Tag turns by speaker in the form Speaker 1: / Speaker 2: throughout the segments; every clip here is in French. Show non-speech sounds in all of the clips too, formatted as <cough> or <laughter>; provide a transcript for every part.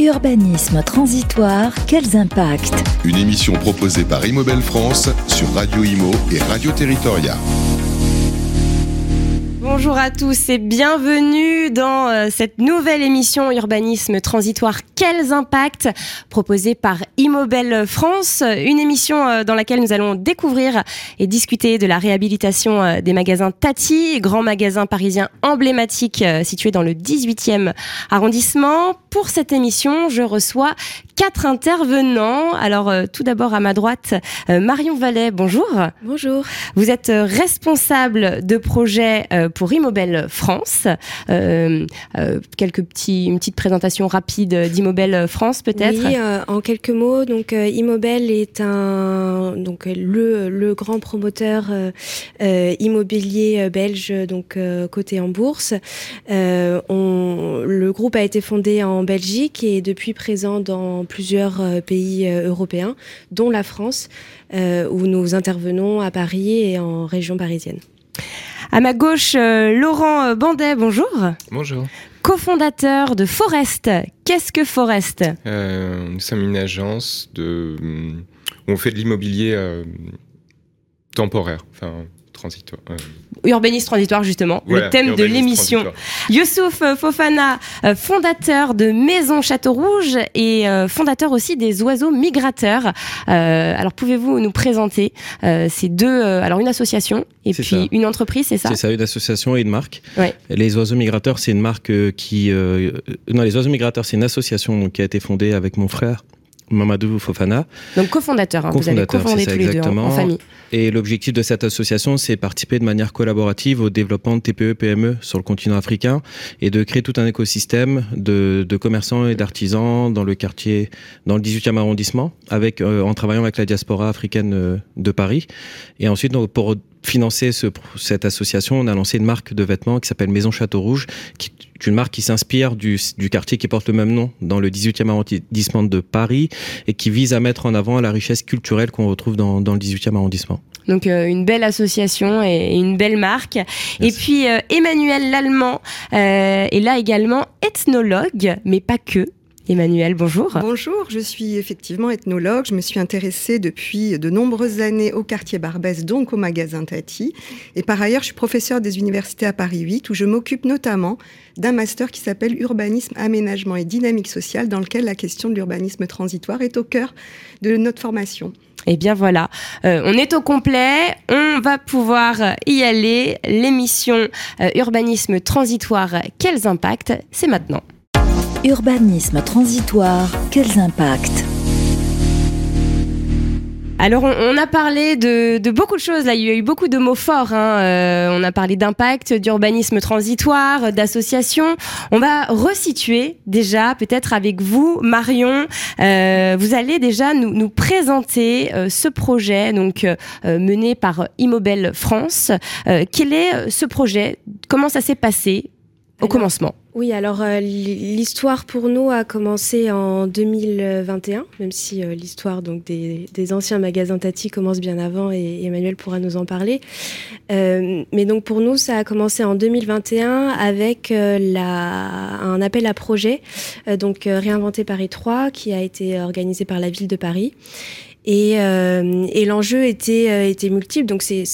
Speaker 1: Urbanisme transitoire, quels impacts?
Speaker 2: Une émission proposée par Immobel France sur Radio Imo et Radio Territoria.
Speaker 3: Bonjour à tous et bienvenue dans euh, cette nouvelle émission Urbanisme transitoire Quels impacts? proposée par Immobel France, une émission euh, dans laquelle nous allons découvrir et discuter de la réhabilitation euh, des magasins Tati, grand magasin parisien emblématique situé dans le 18e arrondissement. Pour cette émission, je reçois quatre intervenants. Alors tout d'abord à ma droite, Marion Vallet, bonjour.
Speaker 4: Bonjour.
Speaker 3: Vous êtes responsable de projet pour Immobel France. Euh, euh, quelques petits, une petite présentation rapide d'Immobel France peut-être?
Speaker 4: Oui, euh, en quelques mots. Donc Immobel est un donc le, le grand promoteur immobilier belge donc coté en bourse. On, le groupe a été fondé en Belgique et depuis présent dans plusieurs pays européens, dont la France, où nous intervenons à Paris et en région parisienne.
Speaker 3: À ma gauche, euh, Laurent euh, Bandet, bonjour.
Speaker 5: Bonjour.
Speaker 3: Cofondateur de Forest. Qu'est-ce que Forest?
Speaker 5: Euh, Nous sommes une agence de, où on fait de l'immobilier temporaire, enfin transitoire.
Speaker 3: Urbaniste transitoire, justement, le thème de l'émission. Youssouf Fofana, euh, fondateur de Maison Château Rouge et euh, fondateur aussi des Oiseaux Migrateurs. Euh, alors, pouvez-vous nous présenter ces deux, alors une association et puis une entreprise, c'est ça?
Speaker 6: C'est ça, une association et une marque. Les Oiseaux Migrateurs, c'est une marque qui, non, les Oiseaux Migrateurs, c'est une association qui a été fondée avec mon frère Mamadou Fofana.
Speaker 3: Donc cofondateur, hein, vous avez cofondé tous les deux en, famille.
Speaker 6: Et l'objectif de cette association, c'est participer de manière collaborative au développement de TPE-PME sur le continent africain et de créer tout un écosystème de, de commerçants et d'artisans dans le quartier, dans le 18e arrondissement, avec, euh, en travaillant avec la diaspora africaine euh, de Paris. Et ensuite, donc, pour financer ce, cette association, on a lancé une marque de vêtements qui s'appelle Maison Château Rouge, qui est une marque qui s'inspire du, du, quartier qui porte le même nom dans le 18e arrondissement de Paris et qui vise à mettre en avant la richesse culturelle qu'on retrouve dans, dans, le 18e arrondissement.
Speaker 3: Donc euh, une belle association et, une belle marque. Et puis euh, Emmanuel Lallemand euh, est là également ethnologue, mais pas que. Emmanuel, bonjour.
Speaker 7: Bonjour, je suis effectivement ethnologue. Je me suis intéressée depuis de nombreuses années au quartier Barbès, donc au magasin Tati. Et par ailleurs, je suis professeure des universités à Paris 8, où je m'occupe notamment d'un master qui s'appelle Urbanisme, Aménagement et Dynamique sociale, dans lequel la question de l'urbanisme transitoire est au cœur de notre formation.
Speaker 3: Et eh bien voilà, euh, on est au complet, on va pouvoir y aller. L'émission euh, Urbanisme transitoire, quels impacts? C'est maintenant.
Speaker 1: Urbanisme transitoire, quels impacts
Speaker 3: alors, on, a parlé de, beaucoup de choses. Là, il y a eu beaucoup de mots forts. Hein. Euh, on a parlé d'impact, d'urbanisme transitoire, d'association. On va resituer déjà, peut-être avec vous, Marion. Euh, vous allez déjà nous, présenter euh, ce projet, donc mené par Immobel France. quel est ce projet? Comment ça s'est passé? Au commencement.
Speaker 4: Oui, alors euh, l'histoire pour nous a commencé en 2021, même si euh, l'histoire donc des, anciens magasins Tati commence bien avant et Emmanuel pourra nous en parler. Euh, mais donc pour nous, ça a commencé en 2021 avec la, un appel à projet, donc réinventé Paris 3, qui a été organisé par la ville de Paris et, euh, et l'enjeu était, euh, était multiple. Donc c'est,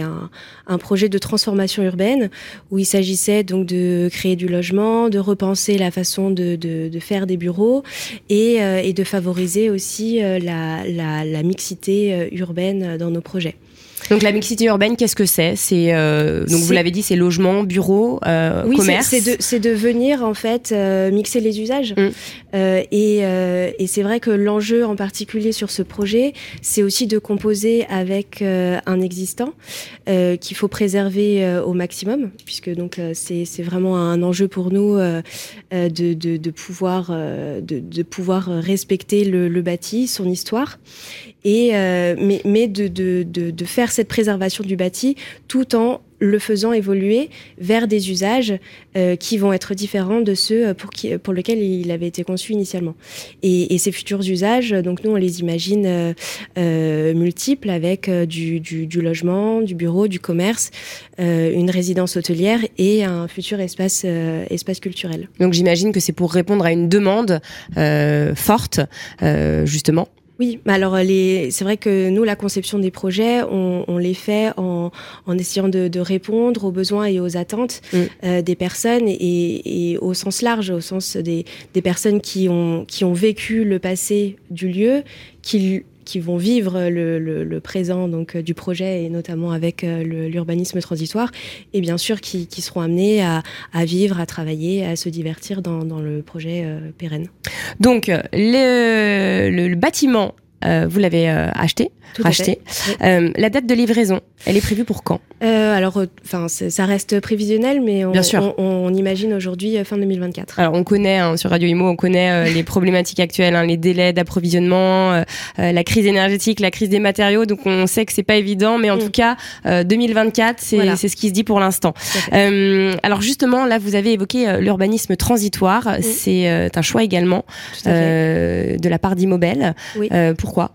Speaker 4: un, un, projet de transformation urbaine où il s'agissait donc de créer du logement, de repenser la façon de, de, de faire des bureaux et, euh, et de favoriser aussi la, la, la mixité urbaine dans nos projets.
Speaker 3: Donc la mixité urbaine, qu'est-ce que c'est? C'est euh, donc vous l'avez dit, c'est logement, bureau, euh,
Speaker 4: oui,
Speaker 3: commerce.
Speaker 4: c'est de, venir en fait euh, mixer les usages. Mm. Euh, et, et c'est vrai que l'enjeu en particulier sur ce projet, c'est aussi de composer avec un existant qu'il faut préserver au maximum, puisque donc c'est, c'est vraiment un enjeu pour nous de, de, de, pouvoir de, de pouvoir respecter le, le, bâti, son histoire, et mais, mais de, de, de, de faire cette cette préservation du bâti tout en le faisant évoluer vers des usages euh, qui vont être différents de ceux pour, qui, pour lesquels il avait été conçu initialement. Et, ces futurs usages, donc nous, on les imagine euh, euh, multiples avec du, logement, du bureau, du commerce, une résidence hôtelière et un futur espace culturel.
Speaker 3: Donc j'imagine que c'est pour répondre à une demande forte, justement,
Speaker 4: oui, alors c'est vrai que nous, la conception des projets, on, les fait en, essayant de, répondre aux besoins et aux attentes mm. euh, des personnes et, au sens large, au sens des, personnes qui ont, qui ont vécu le passé du lieu, qui qui vont vivre le, présent donc euh, du projet et notamment avec euh, l'urbanisme transitoire et bien sûr qui, seront amenés à, vivre, à travailler, à se divertir dans, le projet euh, pérenne.
Speaker 3: Donc le bâtiment, vous l'avez acheté racheté. Euh, la date de livraison, elle est prévue pour quand?
Speaker 4: Euh, Alors, euh, enfin, ça reste prévisionnel, mais on, Bien sûr. on, imagine aujourd'hui fin 2024.
Speaker 3: Alors, on connaît hein, sur Radio Imo, on connaît les problématiques actuelles, hein, les délais d'approvisionnement, la crise énergétique, la crise des matériaux. Donc, on sait que c'est pas évident, mais en mm. tout cas, 2024, c'est ce qui se dit pour l'instant. alors, justement, là, vous avez évoqué l'urbanisme transitoire. Mm. C'est un choix également de la part d'Immobel. Oui. Pourquoi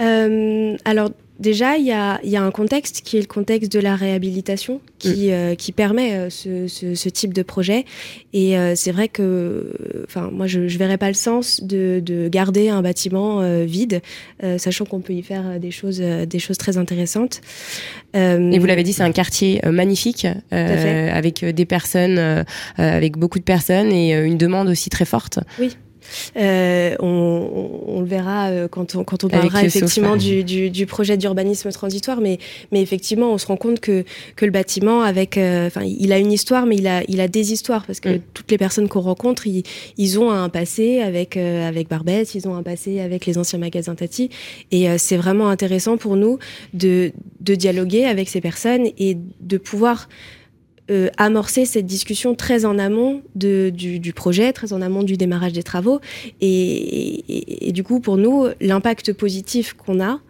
Speaker 4: euh, alors déjà, il y a, y a, un contexte qui est le contexte de la réhabilitation qui, mm. euh, qui permet euh, ce, ce, ce, type de projet. Et c'est vrai que, enfin, moi, je ne verrais pas le sens de, de garder un bâtiment vide, sachant qu'on peut y faire des choses, des choses très intéressantes.
Speaker 3: Et vous l'avez dit, c'est un quartier magnifique, avec des personnes, avec beaucoup de personnes et une demande aussi très forte.
Speaker 4: Oui. Euh, on, on, le verra euh, quand on, quand on parlera effectivement du, du, du, projet d'urbanisme transitoire, mais, mais effectivement, on se rend compte que, que le bâtiment, avec, euh, enfin, il a une histoire, mais il a, il a des histoires. Parce que mm. toutes les personnes qu'on rencontre, ils, ils, ont un passé avec, avec Barbès, ils ont un passé avec les anciens magasins Tati, et c'est vraiment intéressant pour nous de, de dialoguer avec ces personnes et de pouvoir euh, amorcer cette discussion très en amont de, du, du, projet, très en amont du démarrage des travaux. Et, et, et du coup, pour nous, l'impact positif qu'on a,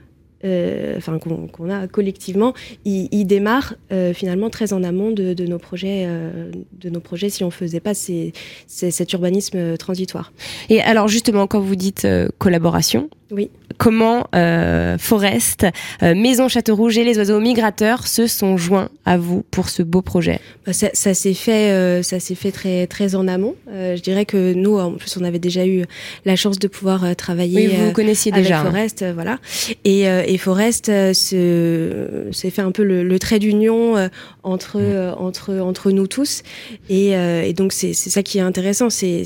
Speaker 4: euh, enfin qu'on a collectivement, il, il démarre euh, finalement très en amont de, de nos projets, euh, de nos projets si on faisait pas ces, ces, cet urbanisme transitoire.
Speaker 3: Et alors justement, quand vous dites collaboration,
Speaker 4: oui.
Speaker 3: Comment euh, Forest, euh, Maison Château Rouge et les oiseaux migrateurs se sont joints à vous pour ce beau projet?
Speaker 4: Bah, Ça, ça s'est fait, euh, ça s'est fait très très en amont. Euh, je dirais que nous, en plus, on avait déjà eu la chance de pouvoir euh, travailler.
Speaker 3: Oui, vous, connaissiez
Speaker 4: avec
Speaker 3: déjà.
Speaker 4: Hein. Forest, voilà. Et, et Forest, c'est fait un peu le, le trait d'union entre entre entre nous tous. Et, et donc c'est ça qui est intéressant, c'est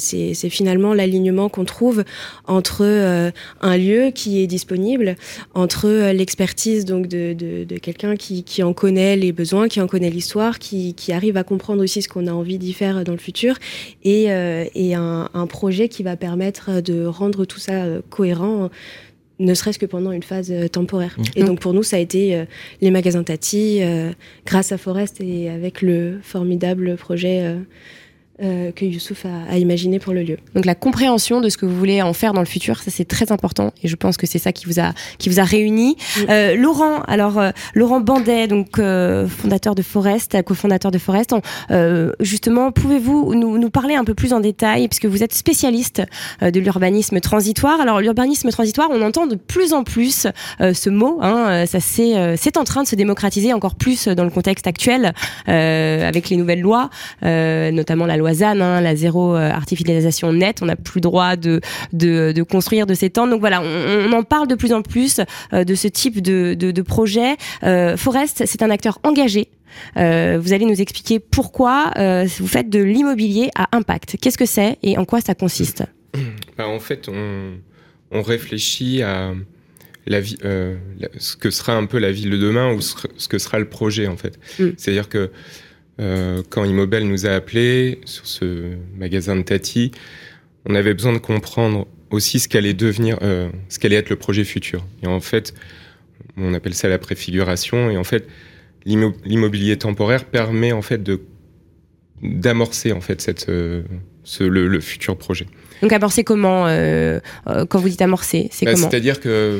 Speaker 4: finalement l'alignement qu'on trouve entre un lieu qui est disponible entre euh, l'expertise donc de, de, de quelqu'un qui, qui, en connaît les besoins, qui en connaît l'histoire, qui, qui, arrive à comprendre aussi ce qu'on a envie d'y faire dans le futur, et, euh, et un, un, projet qui va permettre de rendre tout ça euh, cohérent ne serait-ce que pendant une phase temporaire. Mmh. Et donc pour nous, ça a été euh, les magasins Tati, euh, grâce à Forest et avec le formidable projet euh, que Youssouf a, a, imaginé pour le lieu.
Speaker 3: Donc la compréhension de ce que vous voulez en faire dans le futur, ça c'est très important et je pense que c'est ça qui vous a qui vous a réuni. Oui. Euh, Laurent, alors euh, Laurent Bandet, donc fondateur de Forest, cofondateur de Forest, justement, pouvez-vous nous, nous, parler un peu plus en détail puisque vous êtes spécialiste de l'urbanisme transitoire. Alors l'urbanisme transitoire, on entend de plus en plus ce mot, hein, ça c'est c'est en train de se démocratiser encore plus dans le contexte actuel avec les nouvelles lois, notamment la loi ZAN, hein, la zéro euh, artificialisation nette. On n'a plus le droit de, de, de, construire, de s'étendre. Donc voilà, on, on, en parle de plus en plus euh, de ce type de, de, de projet. Euh, Forest, c'est un acteur engagé euh, vous allez nous expliquer pourquoi euh, vous faites de l'immobilier à impact. Qu'est-ce que c'est et en quoi ça consiste <clears throat>
Speaker 5: bah, En fait, on, on, réfléchit à la vie, euh, ce que sera un peu la ville de demain ou ce que sera le projet en fait. Mm. C'est-à-dire que euh, quand Immobel nous a appelés sur ce magasin de Tati, on avait besoin de comprendre aussi ce qu'allait devenir, euh, ce qu'allait être le projet futur. Et en fait, on appelle ça la préfiguration. Et en fait, l'immobilier temporaire permet en fait de d'amorcer en fait cette, euh, ce, le, le, futur projet.
Speaker 3: Donc amorcer comment euh, Quand vous dites amorcer, c'est
Speaker 5: bah,
Speaker 3: comment?
Speaker 5: C'est-à-dire que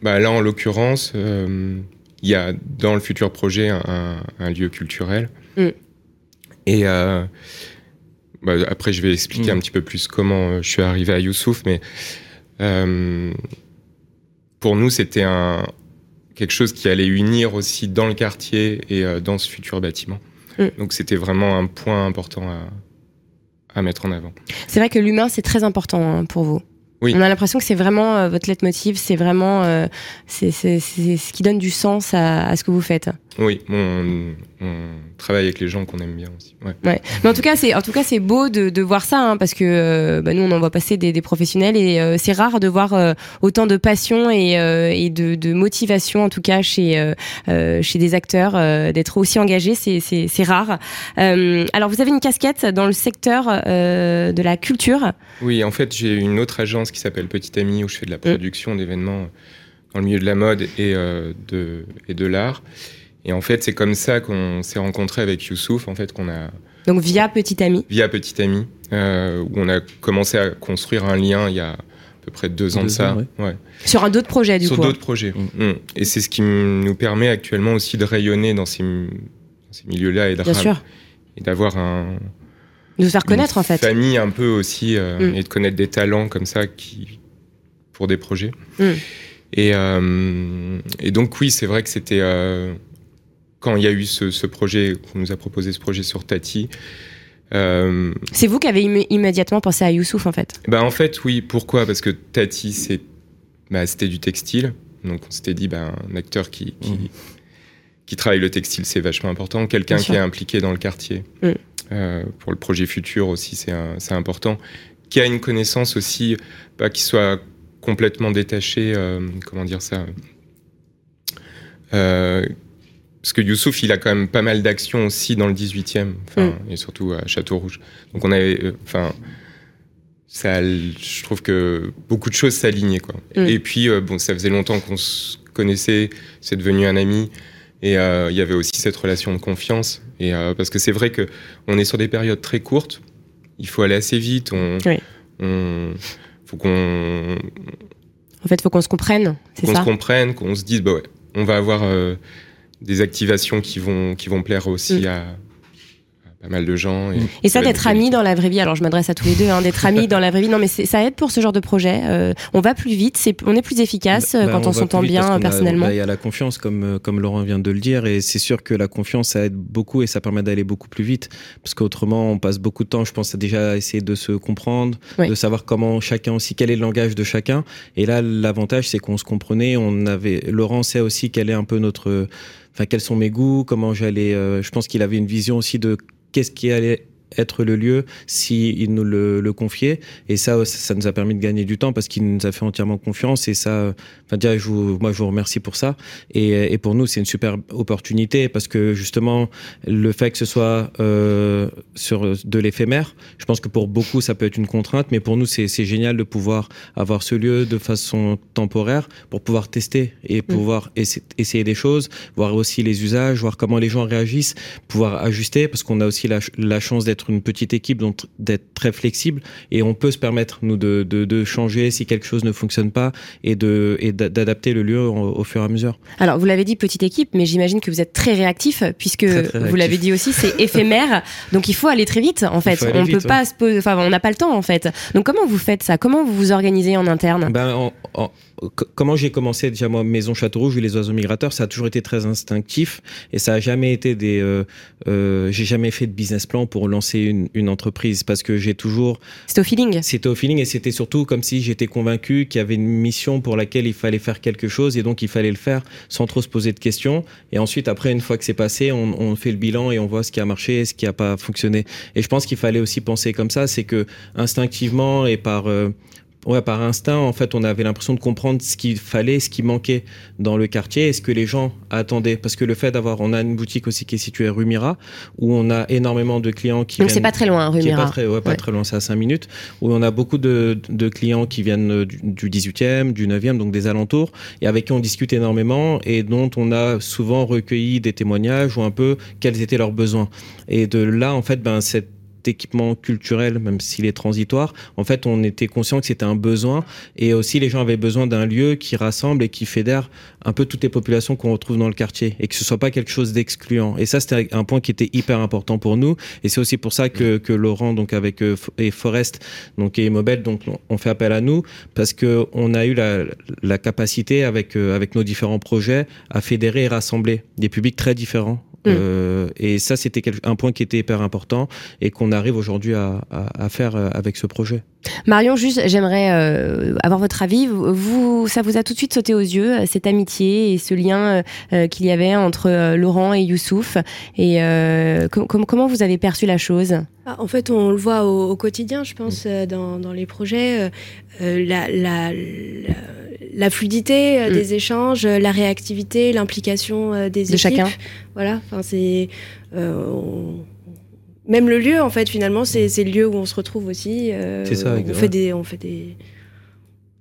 Speaker 5: bah, là, en l'occurrence, il y a dans le futur projet un, lieu culturel. Mm. Et bah, après, je vais expliquer mm. un petit peu plus comment je suis arrivé à Youssouf, mais pour nous, c'était un, quelque chose qui allait unir aussi dans le quartier et dans ce futur bâtiment. Mm. Donc c'était vraiment un point important à, à mettre en avant.
Speaker 3: C'est vrai que l'humain, c'est très important hein, pour vous. On a l'impression que c'est vraiment euh, votre leitmotiv, c'est vraiment euh, c'est ce qui donne du sens à, ce que vous faites.
Speaker 5: Oui, on, travaille avec les gens qu'on aime bien aussi.
Speaker 3: Ouais. Mais en tout cas, c'est en tout cas c'est beau de, voir ça hein, parce que euh, bah, nous on en voit passer des, professionnels et c'est rare de voir autant de passion et, de, motivation en tout cas chez chez des acteurs d'être aussi engagés, c'est rare. alors vous avez une casquette dans le secteur de la culture.
Speaker 5: Oui, en fait j'ai une autre agence qui s'appelle Petit Ami où je fais de la production d'événements dans le milieu de la mode et, euh, de, et de l'art. Et en fait, c'est comme ça qu'on s'est rencontré avec Youssouf, en fait, qu'on a...
Speaker 3: Donc via Petit Ami
Speaker 5: Via Petit Ami, euh, où on a commencé à construire un lien il y a à peu près deux ans de ça. ouais.
Speaker 3: Sur un d'autres projets, du
Speaker 5: Sur
Speaker 3: coup.
Speaker 5: Sur d'autres projets. Mm. Mm. Et c'est ce qui nous permet actuellement aussi de rayonner dans ces, ces milieux-là et d'avoir un,
Speaker 3: de se faire connaître en fait.
Speaker 5: Famille un peu aussi euh, mm. et de connaître des talents comme ça qui pour des projets. Mm. Et, euh, et, donc oui, c'est vrai que c'était euh, quand il y a eu ce, projet qu'on nous a proposé ce projet sur Tati.
Speaker 3: c'est vous qui avez immédiatement pensé à Youssouf en fait.
Speaker 5: Bah en fait oui. Pourquoi? Parce que Tati c'est bah, c'était du textile, donc on s'était dit bah, un acteur qui, qui, mm. qui travaille le textile c'est vachement important, quelqu'un qui est impliqué dans le quartier. Euh, pour le projet futur aussi, c'est important, qui a une connaissance aussi, pas qui soit complètement détaché, euh, comment dire ça euh, parce que Youssouf, il a quand même pas mal d'actions aussi dans le 18e, mm. et surtout à Château-Rouge. Donc on avait, enfin, ça, je trouve que beaucoup de choses s'alignaient, quoi. Mm. Et puis, bon, ça faisait longtemps qu'on se connaissait, c'est devenu un ami. Et il y avait aussi cette relation de confiance. Et euh, parce que c'est vrai que on est sur des périodes très courtes. Il faut aller assez vite. On, faut qu'on.
Speaker 3: En fait, faut qu'on se comprenne.
Speaker 5: C'est ça. Qu'on se comprenne, qu'on se dise, bah ouais, on va avoir euh, des activations qui vont qui vont plaire aussi mm. à pas mal de gens.
Speaker 3: Et, ça, d'être amis dans la vraie vie, alors je m'adresse à tous les deux, hein, d'être amis dans la vraie vie, non mais ça aide pour ce genre de projet. Euh, on va plus vite, c'est, on est plus efficace bah, quand on, s'entend bien personnellement.
Speaker 6: Il y a la confiance, comme, euh, comme Laurent vient de le dire, et c'est sûr que la confiance, ça aide beaucoup et ça permet d'aller beaucoup plus vite. Parce qu'autrement, on passe beaucoup de temps, je pense, à déjà essayer de se comprendre, de savoir comment chacun aussi, quel est le langage de chacun. Et là, l'avantage, c'est qu'on se comprenait, on avait, Laurent sait aussi quel est un peu notre, enfin, quels sont mes goûts, comment j'allais, euh, je pense qu'il avait une vision aussi de qu'est-ce qui allait être le lieu s'il il nous le, le, confiait. Et ça, ça nous a permis de gagner du temps parce qu'il nous a fait entièrement confiance. Et ça, enfin, déjà, je vous, moi, je vous remercie pour ça. Et, et pour nous, c'est une super opportunité parce que justement, le fait que ce soit euh, sur de l'éphémère, je pense que pour beaucoup, ça peut être une contrainte. Mais pour nous, c'est génial de pouvoir avoir ce lieu de façon temporaire pour pouvoir tester et mm. pouvoir essayer des choses, voir aussi les usages, voir comment les gens réagissent, pouvoir ajuster parce qu'on a aussi la, la chance d'être une petite équipe, donc d'être très flexible et on peut se permettre nous de, de, changer si quelque chose ne fonctionne pas et d'adapter le lieu au, fur et à mesure.
Speaker 3: Alors vous l'avez dit petite équipe, mais j'imagine que vous êtes très réactif puisque vous l'avez dit aussi c'est <laughs> éphémère, donc il faut aller très vite en fait. On peut pas se enfin on n'a pas le temps en fait. Donc comment vous faites ça? Comment vous vous organisez en interne?
Speaker 6: Ben, comment j'ai commencé déjà moi Maison Château Rouge et les oiseaux migrateurs ça a toujours été très instinctif et ça a jamais été des euh, euh, j'ai jamais fait de business plan pour lancer une, une entreprise parce que j'ai toujours
Speaker 3: c'était au feeling.
Speaker 6: C'était au feeling et c'était surtout comme si j'étais convaincu qu'il y avait une mission pour laquelle il fallait faire quelque chose et donc il fallait le faire sans trop se poser de questions. Et ensuite après une fois que c'est passé on, on, fait le bilan et on voit ce qui a marché et ce qui a pas fonctionné. Et je pense qu'il fallait aussi penser comme ça c'est que instinctivement et par euh, ouais, par instinct, en fait, on avait l'impression de comprendre ce qu'il fallait, ce qui manquait dans le quartier et ce que les gens attendaient. Parce que le fait d'avoir, on a une boutique aussi qui est située à Rumira, où on a énormément de clients qui.
Speaker 3: Donc c'est pas très loin, Rumira.
Speaker 6: Pas très, ouais, pas très loin, c'est à 5 minutes, où on a beaucoup de, de clients qui viennent du, 18e, du 9e, donc des alentours, et avec qui on discute énormément et dont on a souvent recueilli des témoignages ou un peu quels étaient leurs besoins. Et de là, en fait, ben, cette équipement culturel, même s'il est transitoire, en fait, on était conscient que c'était un besoin et aussi les gens avaient besoin d'un lieu qui rassemble et qui fédère un peu toutes les populations qu'on retrouve dans le quartier et que ce soit pas quelque chose d'excluant. Et ça, c'était un point qui était hyper important pour nous. Et c'est aussi pour ça que, Laurent, donc avec euh, et Forest, donc et Immobile, donc on fait appel à nous parce que on a eu la, la capacité avec euh, avec nos différents projets à fédérer et rassembler des publics très différents Mm. Euh, et ça, c'était un point qui était hyper important et qu'on arrive aujourd'hui à, faire euh, avec ce projet.
Speaker 3: Marion, juste, j'aimerais euh, avoir votre avis. Vous, ça vous a tout de suite sauté aux yeux, cette amitié et ce lien qu'il y avait entre Laurent et Youssouf. Et comment vous avez perçu la chose?
Speaker 4: Ah, En fait, on le voit au, quotidien, je pense, dans, les projets. la, la la fluidité euh, mm. des échanges, euh, la réactivité, l'implication euh, des
Speaker 3: de chacun.
Speaker 4: Voilà, enfin c'est même le lieu en fait finalement c'est le lieu où on se retrouve aussi.
Speaker 6: c'est ça.
Speaker 4: On fait des, on fait des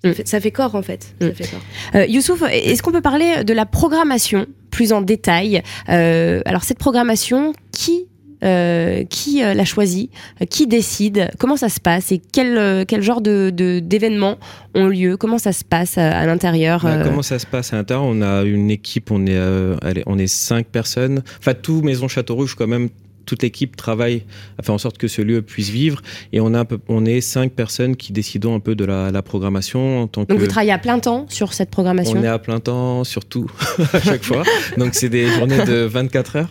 Speaker 4: mm. ça fait corps en fait. Ça mm. fait
Speaker 3: corps. Youssouf, est-ce qu'on peut parler de la programmation plus en détail Alors cette programmation, qui euh, qui euh, l'a choisi, euh, qui décide, comment ça se passe et quel, quel genre de, d'événements ont lieu, comment ça se passe à, l'intérieur.
Speaker 6: Bah, comment ça se passe à l'intérieur? On a une équipe, on est, on est cinq personnes. Enfin, tout Maison Château Rouge quand même toute l'équipe travaille à faire en sorte que ce lieu puisse vivre. Et on, a on est cinq personnes qui décidons un peu de la, programmation. En tant
Speaker 3: Donc vous travaillez à plein temps sur cette programmation?
Speaker 6: On est à plein temps sur tout, <laughs> à chaque fois. Donc c'est des journées de <laughs> 24 heures.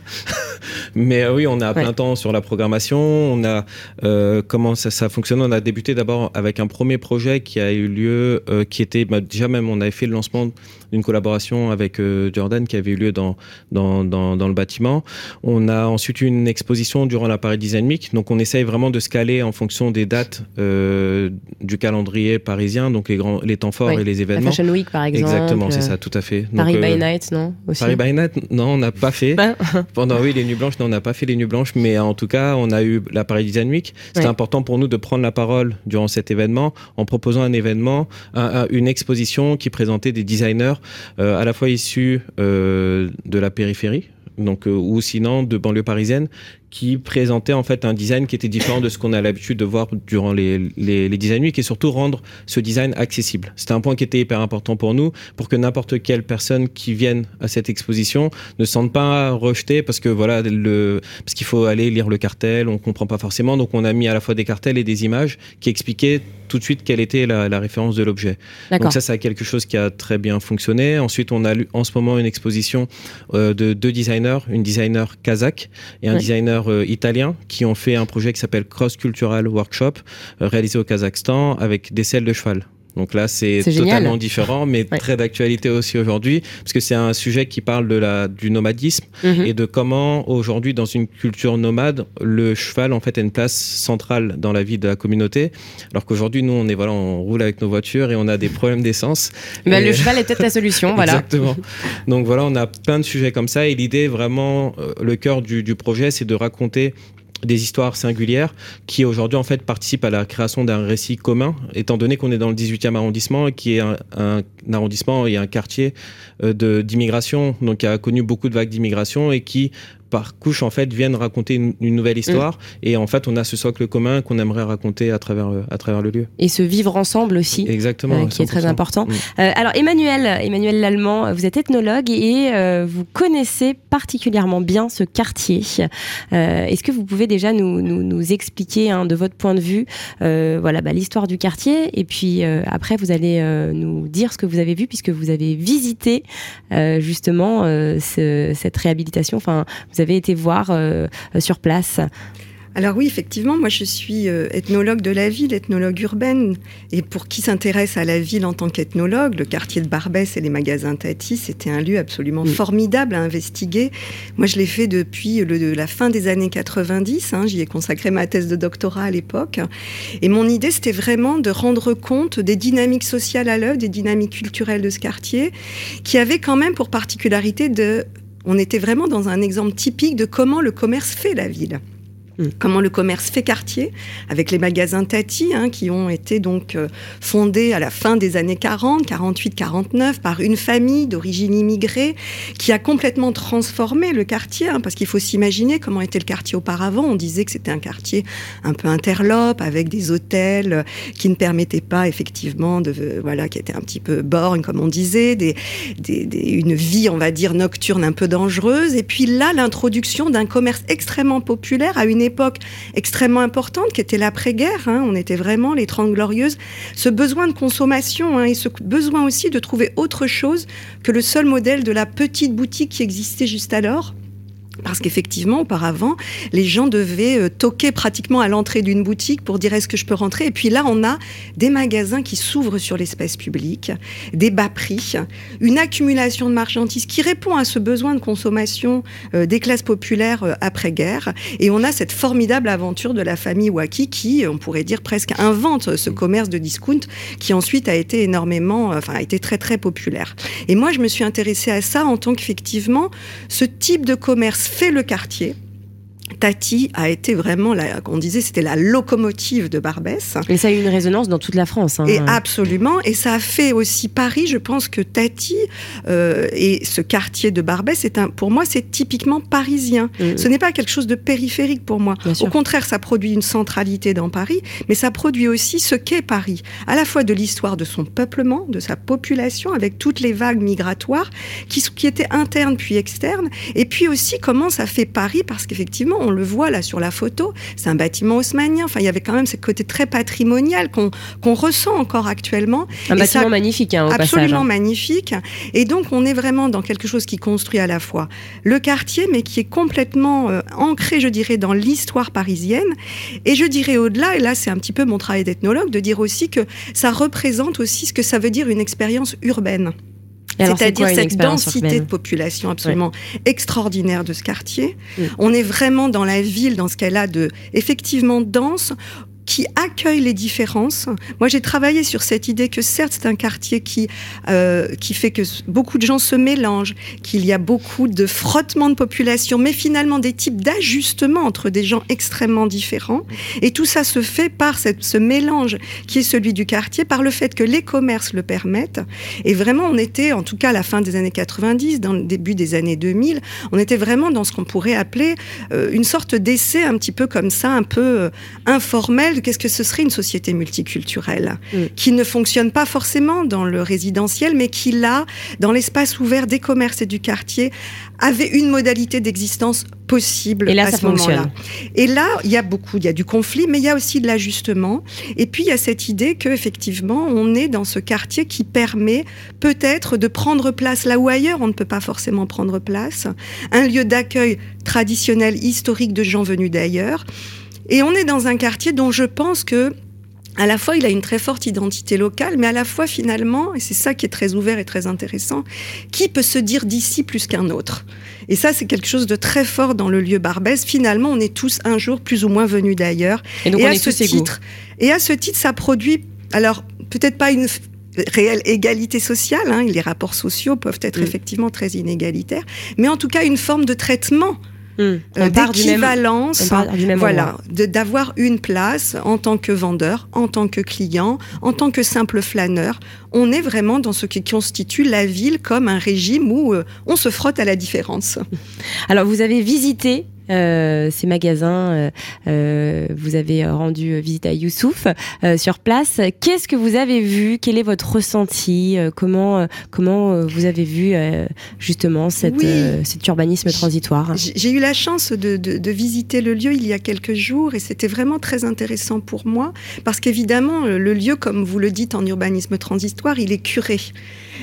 Speaker 6: Mais euh, oui, on est à plein temps sur la programmation. On a euh, comment ça, ça fonctionne? On a débuté d'abord avec un premier projet qui a eu lieu, euh, qui était bah, déjà même on avait fait le lancement d'une collaboration avec Jordan qui avait eu lieu dans dans, dans, dans le bâtiment. On a ensuite eu une exposition durant la Paris Design Week. Donc on essaye vraiment de se caler en fonction des dates du calendrier parisien, donc les grands les temps forts et les événements. La
Speaker 3: Fashion Week par exemple.
Speaker 6: Exactement, c'est ça, tout à fait.
Speaker 3: Paris by Night, non
Speaker 6: Paris by Night, non, on n'a pas fait. Ben. Pendant oui les nuits blanches, non, on n'a pas fait les nuits blanches, mais en tout cas, on a eu la Paris Design Week. C'était important pour nous de prendre la parole durant cet événement en proposant un événement, une exposition qui présentait des designers euh, à la fois issus euh, de la périphérie, donc euh, ou sinon de banlieue parisienne qui présentait en fait un design qui était différent de ce qu'on a l'habitude de voir durant les, les, les design week et surtout rendre ce design accessible. C'était un point qui était hyper important pour nous pour que n'importe quelle personne qui vienne à cette exposition ne sente pas rejetée parce que voilà le parce qu'il faut aller lire le cartel, on comprend pas forcément donc on a mis à la fois des cartels et des images qui expliquaient tout de suite quelle était la, la référence de l'objet. Donc ça, c'est quelque chose qui a très bien fonctionné. Ensuite, on a en ce moment une exposition euh, de deux designers, une designer kazakh et un designer euh, italiens qui ont fait un projet qui s'appelle Cross Cultural Workshop, euh, réalisé au Kazakhstan avec des selles de cheval. Donc là, c'est totalement différent, mais très d'actualité aussi aujourd'hui, parce que c'est un sujet qui parle de la, du nomadisme mhm. et de comment aujourd'hui, dans une culture nomade, le cheval en fait a une place centrale dans la vie de la communauté, alors qu'aujourd'hui, nous, on est voilà, on roule avec nos voitures et on a des problèmes d'essence.
Speaker 3: Mais le cheval est peut-être la solution, <laughs> voilà.
Speaker 6: Exactement. Donc voilà, on a plein de sujets comme ça, et l'idée vraiment, euh, le cœur du, du projet, c'est de raconter des histoires singulières qui aujourd'hui en fait participent à la création d'un récit commun étant donné qu'on est dans le 18e arrondissement et qui est un, arrondissement et un quartier euh, d'immigration. Donc qui a connu beaucoup de vagues d'immigration et qui par couche en fait viennent raconter une, nouvelle histoire. Mm. et en fait on a ce socle commun qu'on aimerait raconter à travers euh, à travers le lieu.
Speaker 3: Et se vivre ensemble aussi
Speaker 6: exactement euh,
Speaker 3: qui est très important. Mm. euh, alors Emmanuel Emmanuel Lallemand vous êtes ethnologue et vous connaissez particulièrement bien ce quartier. Est-ce que vous pouvez déjà nous, nous, nous expliquer hein, de votre point de vue voilà bah, l'histoire du quartier et puis après vous allez nous dire ce que vous avez vu puisque vous avez visité justement ce, cette réhabilitation. Enfin vous avez été voir euh, sur place
Speaker 7: alors oui, effectivement, moi je suis euh, ethnologue de la ville, ethnologue urbaine, et pour qui s'intéresse à la ville en tant qu'ethnologue, le quartier de Barbès et les magasins Tati, c'était un lieu absolument formidable à investiguer. Moi je l'ai fait depuis le, la fin des années 90, hein, j'y ai consacré ma thèse de doctorat à l'époque, et mon idée c'était vraiment de rendre compte des dynamiques sociales à l'œuvre, des dynamiques culturelles de ce quartier, qui avait quand même pour particularité de on était vraiment dans un exemple typique de comment le commerce fait la ville. Mm. Comment le commerce fait quartier, avec les magasins Tati, hein, qui ont été donc euh, fondés à la fin des années 40, 48, 49, par une famille d'origine immigrée, qui a complètement transformé le quartier, hein, parce qu'il faut s'imaginer comment était le quartier auparavant. On disait que c'était un quartier un peu interlope, avec des hôtels euh, qui ne permettaient pas effectivement de, euh, voilà, qui étaient un petit peu borgne, comme on disait, des, des, une vie, on va dire, nocturne un peu dangereuse. Et puis là, l'introduction d'un commerce extrêmement populaire à une époque extrêmement importante qui était l'après-guerre. Hein. On était vraiment les Trente Glorieuses. Ce besoin de consommation hein, et ce besoin aussi de trouver autre chose que le seul modèle de la petite boutique qui existait juste alors. Parce qu'effectivement, auparavant, les gens devaient euh, toquer pratiquement à l'entrée d'une boutique pour dire est-ce que je peux rentrer? Et puis là, on a des magasins qui s'ouvrent sur l'espace public, des bas prix, une accumulation de marchandises qui répond à ce besoin de consommation euh, des classes populaires euh, après-guerre. Et on a cette formidable aventure de la famille Waki qui, on pourrait dire presque, invente ce commerce de discount qui ensuite a été énormément, enfin, a été très très populaire. Et moi, je me suis intéressée à ça en tant qu'effectivement, ce type de commerce fait le quartier Tati a été vraiment, la, on disait, c'était la locomotive de Barbès.
Speaker 3: Et ça a eu une résonance dans toute la France. Hein.
Speaker 7: Et absolument. Et ça a fait aussi Paris. Je pense que Tati euh, et ce quartier de Barbès, un, pour moi, c'est typiquement parisien. Mm. Ce n'est pas quelque chose de périphérique pour moi. Au contraire, ça produit une centralité dans Paris, mais ça produit aussi ce qu'est Paris, à la fois de l'histoire de son peuplement, de sa population, avec toutes les vagues migratoires qui, qui étaient internes puis externes, et puis aussi comment ça fait Paris, parce qu'effectivement on le voit là sur la photo, c'est un bâtiment haussmanien. Enfin, il y avait quand même ce côté très patrimonial qu'on ressent encore actuellement.
Speaker 3: Un bâtiment magnifique, hein, au
Speaker 7: Absolument magnifique. Et donc, on est vraiment dans quelque chose qui construit à la fois le quartier, mais qui est complètement euh, ancré, je dirais, dans l'histoire parisienne. Et je dirais au-delà, et là, c'est un petit peu mon travail d'ethnologue, de dire aussi que ça représente aussi ce que ça veut dire une expérience urbaine. C'est-à-dire cette densité de population absolument extraordinaire de ce quartier. Mm. On est vraiment dans la ville, dans ce qu'elle a de effectivement dense, qui accueille les différences. Moi, j'ai travaillé sur cette idée que certes, c'est un quartier qui, euh, qui fait que beaucoup de gens se mélangent, qu'il y a beaucoup de frottement de population, mais finalement des types d'ajustements entre des gens extrêmement différents. Et tout ça se fait par ce mélange qui est celui du quartier, par le fait que les commerces le permettent. Et vraiment, on était, en tout cas à la fin des années 90, dans le début des années 2000, on était vraiment dans ce qu'on pourrait appeler euh, une sorte d'essai un petit peu comme ça, un peu euh, informel qu'est-ce que ce serait une société multiculturelle, mm. qui ne fonctionne pas forcément dans le résidentiel, mais qui, là, dans l'espace ouvert des commerces et du quartier, avait une modalité d'existence possible
Speaker 3: et là,
Speaker 7: à
Speaker 3: ça
Speaker 7: ce moment-là. Et là, il y a beaucoup, il y a du conflit, mais il y a aussi de l'ajustement. Et puis, il y a cette idée qu'effectivement, on est dans ce quartier qui permet peut-être de prendre place là où ailleurs on ne peut pas forcément prendre place. Un lieu d'accueil traditionnel, historique de gens venus d'ailleurs et on est dans un quartier dont je pense que à la fois, il a une très forte identité locale, mais à la fois, finalement, et c'est ça qui est très ouvert et très intéressant, qui peut se dire d'ici plus qu'un autre Et ça, c'est quelque chose de très fort dans le lieu Barbès. Finalement, on est tous un jour plus ou moins venus d'ailleurs.
Speaker 3: Et donc, on à est ce titre,
Speaker 7: Et à ce titre, ça produit, alors, peut-être pas une réelle égalité sociale, hein, les rapports sociaux peuvent être mm. effectivement très inégalitaires, mais en tout cas, une forme de traitement d'équivalence, voilà, d'avoir une place en tant que vendeur, en tant que client, en tant que simple flâneur. On est vraiment dans ce qui constitue la ville comme un régime où euh, on se frotte à la différence. <laughs>
Speaker 3: Alors, vous avez visité euh, ces magasins. Euh, euh, vous avez rendu visite à Youssouf sur place. Qu'est-ce que vous avez vu? Quel est votre ressenti? Comment comment vous avez vu justement cette, cet urbanisme transitoire?
Speaker 7: J'ai eu la chance de, de, de, visiter le lieu il y a quelques jours et c'était vraiment très intéressant pour moi parce qu'évidemment le lieu, comme vous le dites en urbanisme transitoire, il est curé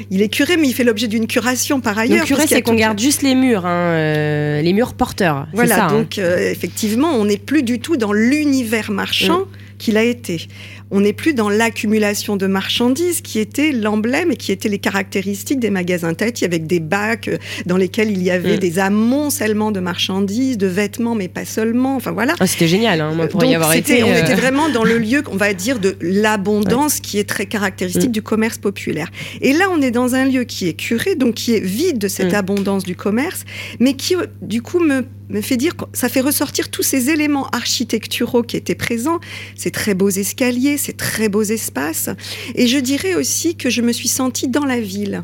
Speaker 7: il est curé, mais il fait l'objet d'une curation par ailleurs.
Speaker 3: Le curé, c'est qu'on garde juste les murs, hein, euh, les murs porteurs.
Speaker 7: Voilà,
Speaker 3: hein.
Speaker 7: donc euh, effectivement, on n'est plus du tout dans l'univers marchand. Mm. qu'il a été. On n'est plus dans l'accumulation de marchandises qui était l'emblème et qui étaient les caractéristiques des magasins Tati avec des bacs euh, dans lesquels il y avait mm. des amoncellements de marchandises, de vêtements, mais pas seulement. Enfin voilà.
Speaker 3: Ah, c'était génial, hein, moi, pour y avoir été.
Speaker 7: On euh, était vraiment dans le lieu, on va dire, de l'abondance qui est très caractéristique mm. du commerce populaire. Et là, on est dans un lieu qui est curé, donc qui est vide de cette mm. abondance du commerce, mais qui, du coup, me me fait dire ça fait ressortir tous ces éléments architecturaux qui étaient présents, ces très beaux escaliers, ces très beaux espaces. Et je dirais aussi que je me suis sentie dans la ville.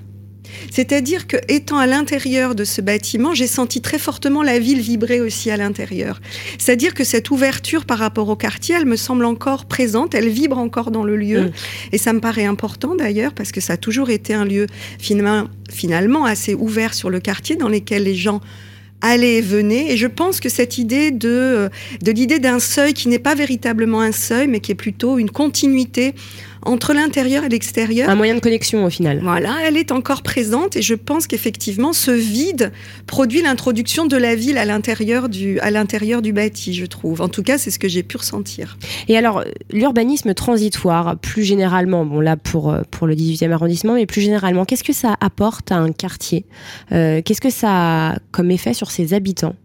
Speaker 7: C'est-à-dire que étant à l'intérieur de ce bâtiment, j'ai senti très fortement la ville vibrer aussi à l'intérieur. C'est-à-dire que cette ouverture par rapport au quartier, elle me semble encore présente, elle vibre encore dans le lieu. Mm. Et ça me paraît important d'ailleurs parce que ça a toujours été un lieu finalement, finalement assez ouvert sur le quartier dans lequel les gens allez venez. Et je pense que cette idée de, euh, de l'idée d'un seuil qui n'est pas véritablement un seuil, mais qui est plutôt une continuité entre l'intérieur et l'extérieur.
Speaker 3: Un moyen de connexion au final.
Speaker 7: Voilà, elle est encore présente et je pense qu'effectivement ce vide produit l'introduction de la ville à l'intérieur du, à l'intérieur du bâti, je trouve. En tout cas, c'est ce que j'ai pu ressentir.
Speaker 3: Et alors, l'urbanisme transitoire, plus généralement, bon là pour, euh, pour le 18e arrondissement, mais plus généralement, qu'est-ce que ça apporte à un quartier? Euh, Qu'est-ce que ça a comme effet sur ses habitants?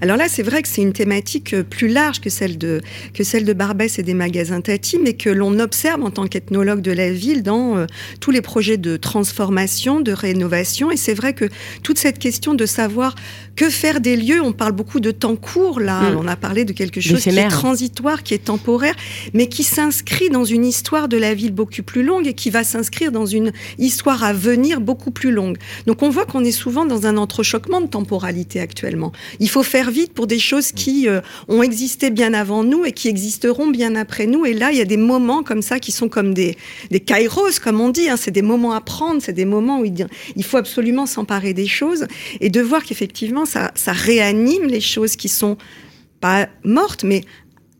Speaker 7: Alors là, c'est vrai que c'est une thématique euh, plus large que celle de, que celle de Barbès et des magasins Tati, mais que l'on observe en tant qu'ethnologue de la ville dans euh, tous les projets de transformation, de rénovation. Et c'est vrai que toute cette question de savoir que faire des lieux, on parle beaucoup de temps court là, mm. on a parlé de quelque chose qui est transitoire, qui est temporaire, mais qui s'inscrit dans une histoire de la ville beaucoup plus longue et qui va s'inscrire dans une histoire à venir beaucoup plus longue. Donc on voit qu'on est souvent dans un entrechoquement de temporalité actuellement. Il faut faire vite pour des choses qui euh, ont existé bien avant nous et qui existeront bien après nous. Et là, il y a des moments comme ça qui sont comme des, des kairos, comme on dit. Hein. C'est des moments à prendre, c'est des moments où il faut absolument s'emparer des choses et de voir qu'effectivement, ça, réanime les choses qui sont pas mortes, mais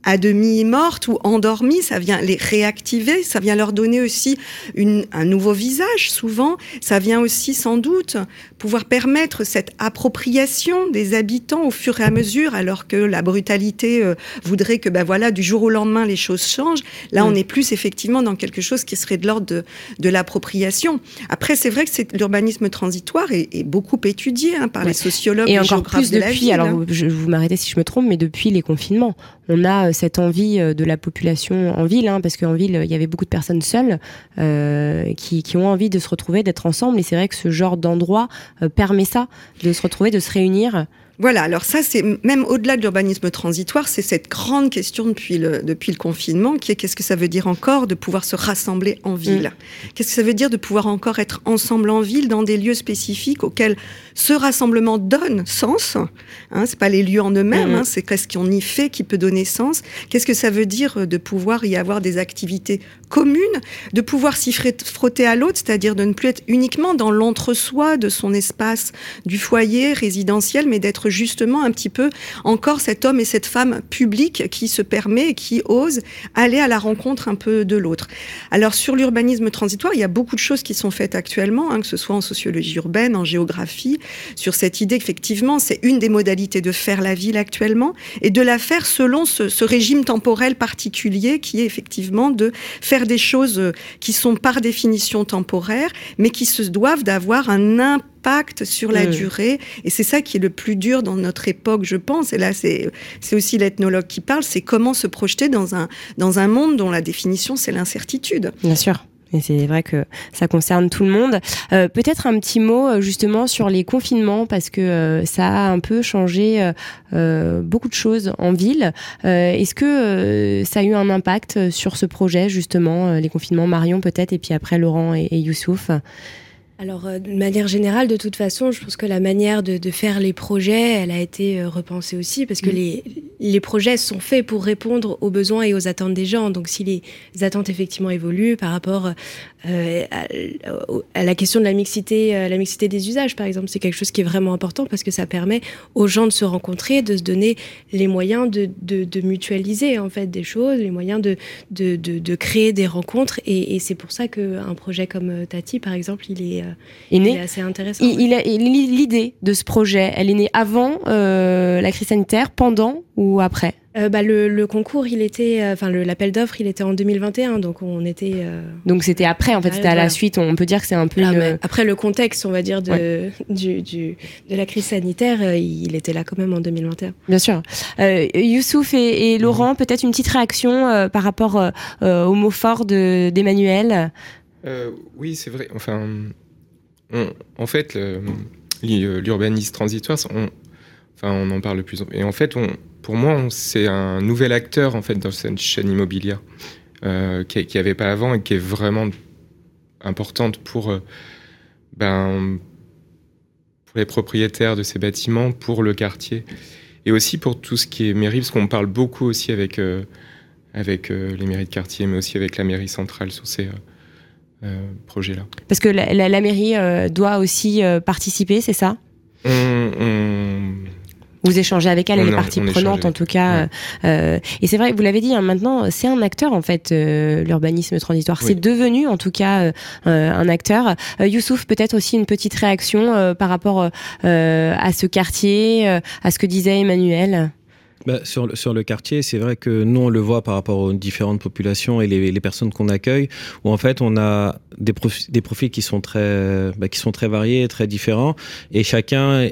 Speaker 7: à demi mortes ou endormies, ça vient les réactiver, ça vient leur donner aussi une, un nouveau visage souvent, ça vient aussi sans doute pouvoir permettre cette appropriation des habitants au fur et à mesure, alors que la brutalité euh, voudrait que ben voilà du jour au lendemain les choses changent. Là, on mm. est plus effectivement dans quelque chose qui serait de l'ordre de, de l'appropriation. Après, c'est vrai que c'est l'urbanisme transitoire est, est, beaucoup étudié hein, par les sociologues
Speaker 3: et encore plus depuis. alors, hein. je, vous m'arrêtez si je me trompe, mais depuis les confinements, on a euh, cette envie euh, de la population en ville, hein, parce qu'en ville, il y avait beaucoup de personnes seules euh, qui, qui, ont envie de se retrouver, d'être ensemble. Et c'est vrai que ce genre d'endroit euh, permet ça, de se retrouver, de se réunir.
Speaker 7: Voilà, alors ça, c'est même au-delà de l'urbanisme transitoire, c'est cette grande question depuis le, depuis le confinement qui est qu'est-ce que ça veut dire encore de pouvoir se rassembler en ville? Mm. Qu'est-ce que ça veut dire de pouvoir encore être ensemble en ville dans des lieux spécifiques auxquels ce rassemblement donne sens hein, C'est pas les lieux en eux-mêmes, mm. hein, c'est qu'est-ce qu'on y fait qui peut donner sens? Qu'est-ce que ça veut dire de pouvoir y avoir des activités communes, de pouvoir s'y frotter à l'autre, c'est-à-dire de ne plus être uniquement dans l'entre-soi de son espace du foyer résidentiel, mais d'être justement un petit peu encore cet homme et cette femme publique qui se permet et qui ose aller à la rencontre un peu de l'autre. Alors sur l'urbanisme transitoire, il y a beaucoup de choses qui sont faites actuellement, hein, que ce soit en sociologie urbaine, en géographie, sur cette idée qu'effectivement c'est une des modalités de faire la ville actuellement et de la faire selon ce, ce régime temporel particulier qui est effectivement de faire des choses qui sont par définition temporaires, mais qui se doivent d'avoir un impact impact sur la mm. durée. Et c'est ça qui est le plus dur dans notre époque, je pense. Et là, c'est aussi l'ethnologue qui parle, c'est comment se projeter dans un, dans un monde dont la définition, c'est l'incertitude.
Speaker 3: Bien sûr. Et c'est vrai que ça concerne tout le monde. Euh, Peut-être un petit mot euh, justement sur les confinements parce que euh, ça a un peu changé euh, beaucoup de choses en ville. Euh, est-ce que ça a eu un impact sur ce projet justement, les confinements Marion peut-être et puis après Laurent et Youssouf?
Speaker 4: Alors, euh, de manière générale, de toute façon, je pense que la manière de, de faire les projets, elle a été euh, repensée aussi, parce que mm. les, les projets sont faits pour répondre aux besoins et aux attentes des gens. Donc, si les attentes effectivement évoluent par rapport euh, à, à, la question de la mixité, euh, la mixité des usages, par exemple, c'est quelque chose qui est vraiment important parce que ça permet aux gens de se rencontrer, de se donner les moyens de, de, de mutualiser en fait des choses, les moyens de, de, de créer des rencontres. Et, et c'est pour ça qu'un projet comme Tati, par exemple, il est
Speaker 3: est né. assez intéressant. Il, l'idée de ce projet, elle est née avant euh, la crise sanitaire, pendant ou après?
Speaker 4: Euh, bah, le, concours, il était, euh, enfin l'appel d'offres, il était en 2021, donc on était. Euh,
Speaker 3: donc c'était après, en fait, c'était à la suite. On peut dire que c'est un peu.
Speaker 4: Après le contexte, on va dire de <laughs> du, du, de la crise sanitaire, il était là quand même en 2021.
Speaker 3: Bien sûr. Youssouf et, Laurent, peut-être une petite réaction par rapport au mot fort d'Emmanuel?
Speaker 5: oui, c'est vrai. Enfin, en fait, l'urbanisme transitoire, on, enfin, on en parle plus. Et en fait, on pour moi, c'est un nouvel acteur en fait dans cette chaîne immobilière euh, qui n'y avait pas avant et qui est vraiment importante pour, euh, ben, pour les propriétaires de ces bâtiments, pour le quartier et aussi pour tout ce qui est mairie, parce qu'on parle beaucoup aussi avec, euh, avec les mairies de quartier, mais aussi avec la mairie centrale sur ces projets-là.
Speaker 3: Parce que la, mairie doit aussi participer, c'est ça? Vous échangez avec elle, elle est partie prenante en tout cas. Euh, et c'est vrai, vous l'avez dit, hein, maintenant c'est un acteur en fait, euh, l'urbanisme transitoire. C'est devenu en tout cas euh, un acteur. Youssouf, peut-être aussi une petite réaction par rapport à ce quartier, à ce que disait Emmanuel?
Speaker 6: Bah, sur, le, sur le quartier, c'est vrai que nous, on le voit par rapport aux différentes populations et les, les personnes qu'on accueille, où en fait, on a des, profils, des profils qui sont très, bah, qui sont très variés, très différents, et chacun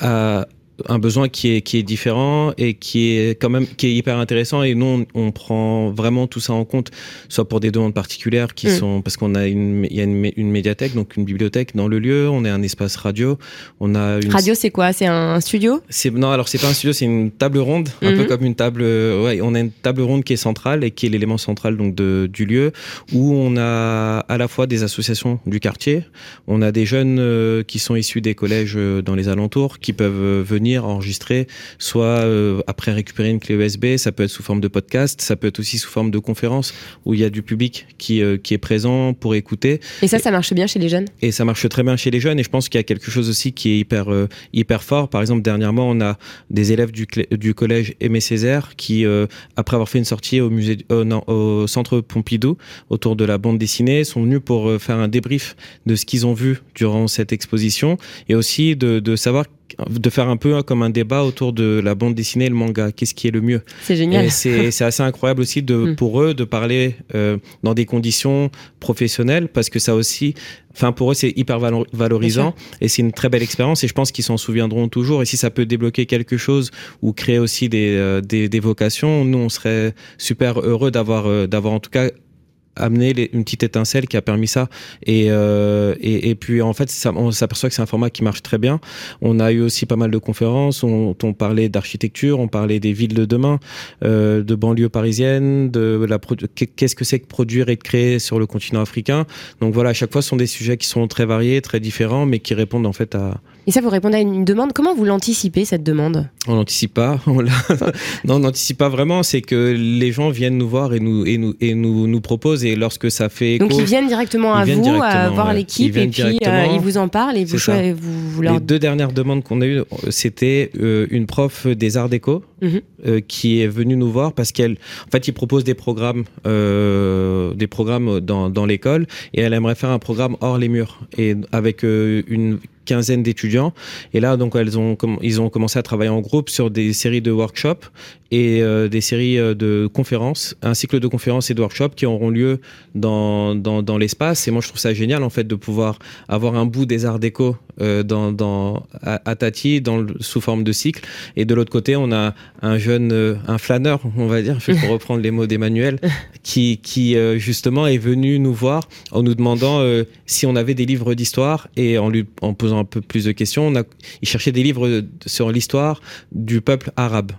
Speaker 6: a, un besoin qui est qui est différent et qui est quand même qui est hyper intéressant. Et nous on, prend vraiment tout ça en compte soit pour des demandes particulières qui mm. sont parce qu'on a une il y a une, une, médiathèque donc une bibliothèque dans le lieu. On a un espace radio. On a une
Speaker 3: radio c'est quoi? C'est un studio?
Speaker 6: C'est non alors c'est pas un studio c'est une table ronde un peu mm-hmm. comme une table ouais on a une table ronde qui est centrale et qui est l'élément central donc de, du lieu où on a à la fois des associations du quartier on a des jeunes euh, qui sont issus des collèges euh, dans les alentours qui peuvent euh, venir enregistrer, soit euh, après récupérer une clé USB, ça peut être sous forme de podcast, ça peut être aussi sous forme de conférence où il y a du public qui, euh, qui est présent pour écouter.
Speaker 3: Et ça, ça marche bien chez les jeunes?
Speaker 6: Et ça marche très bien chez les jeunes et je pense qu'il y a quelque chose aussi qui est hyper, euh, hyper fort. Par exemple, dernièrement, on a des élèves du, du collège Aimé Césaire qui, après avoir fait une sortie au musée, non, au centre Pompidou autour de la bande dessinée, sont venus pour faire un débrief de ce qu'ils ont vu durant cette exposition et aussi de, de savoir de faire un peu comme un débat autour de la bande dessinée et le manga. Qu'est-ce qui est le mieux?
Speaker 3: C'est génial.
Speaker 6: C'est assez incroyable aussi de, mm. pour eux de parler euh, dans des conditions professionnelles parce que ça aussi, enfin pour eux c'est hyper valorisant et c'est une très belle expérience et je pense qu'ils s'en souviendront toujours. Et si ça peut débloquer quelque chose ou créer aussi des, euh, des, des vocations, nous on serait super heureux d'avoir euh, d'avoir en tout cas amené une petite étincelle qui a permis ça. Et, euh, et, puis en fait, on s'aperçoit que c'est un format qui marche très bien. On a eu aussi pas mal de conférences. On, on parlait d'architecture, on parlait des villes de demain, euh, de banlieues parisiennes, de la qu'est-ce que c'est que produire et de créer sur le continent africain. Donc voilà, à chaque fois, ce sont des sujets qui sont très variés, très différents, mais qui répondent en fait à,
Speaker 3: et ça, vous répondez à une demande. Comment vous l'anticipez, cette demande?
Speaker 6: On n'anticipe pas. <laughs> On non, on n'anticipe pas vraiment. C'est que les gens viennent nous voir et nous, et nous, et nous, nous proposent. Et lorsque ça fait écho,
Speaker 3: Donc, ils viennent directement à vous, à voir l'équipe, et puis euh, ils vous en parlent et vous, vous,
Speaker 6: Les deux dernières demandes qu'on a eues, c'était euh, une prof des arts déco mhm. euh, qui est venue nous voir parce qu'elle, en fait, il propose des programmes, des programmes dans, l'école et elle aimerait faire un programme hors les murs et avec une quinzaine d'étudiants. Et là, donc, elles ont, ils ont commencé à travailler en groupe sur des séries de workshops et euh, des séries euh, de conférences, un cycle de conférences et de workshops qui auront lieu dans, dans, l'espace. Et moi, je trouve ça génial, en fait, de pouvoir avoir un bout des arts déco euh, dans, dans, à, Tati, dans, sous forme de cycle. Et de l'autre côté, on a un jeune, euh, un flâneur, on va dire, <laughs> pour reprendre les mots d'Emmanuel, qui, qui justement est venu nous voir en nous demandant si on avait des livres d'histoire et en lui en posant un peu plus de questions. On a, il cherchait des livres sur l'histoire du peuple arabe.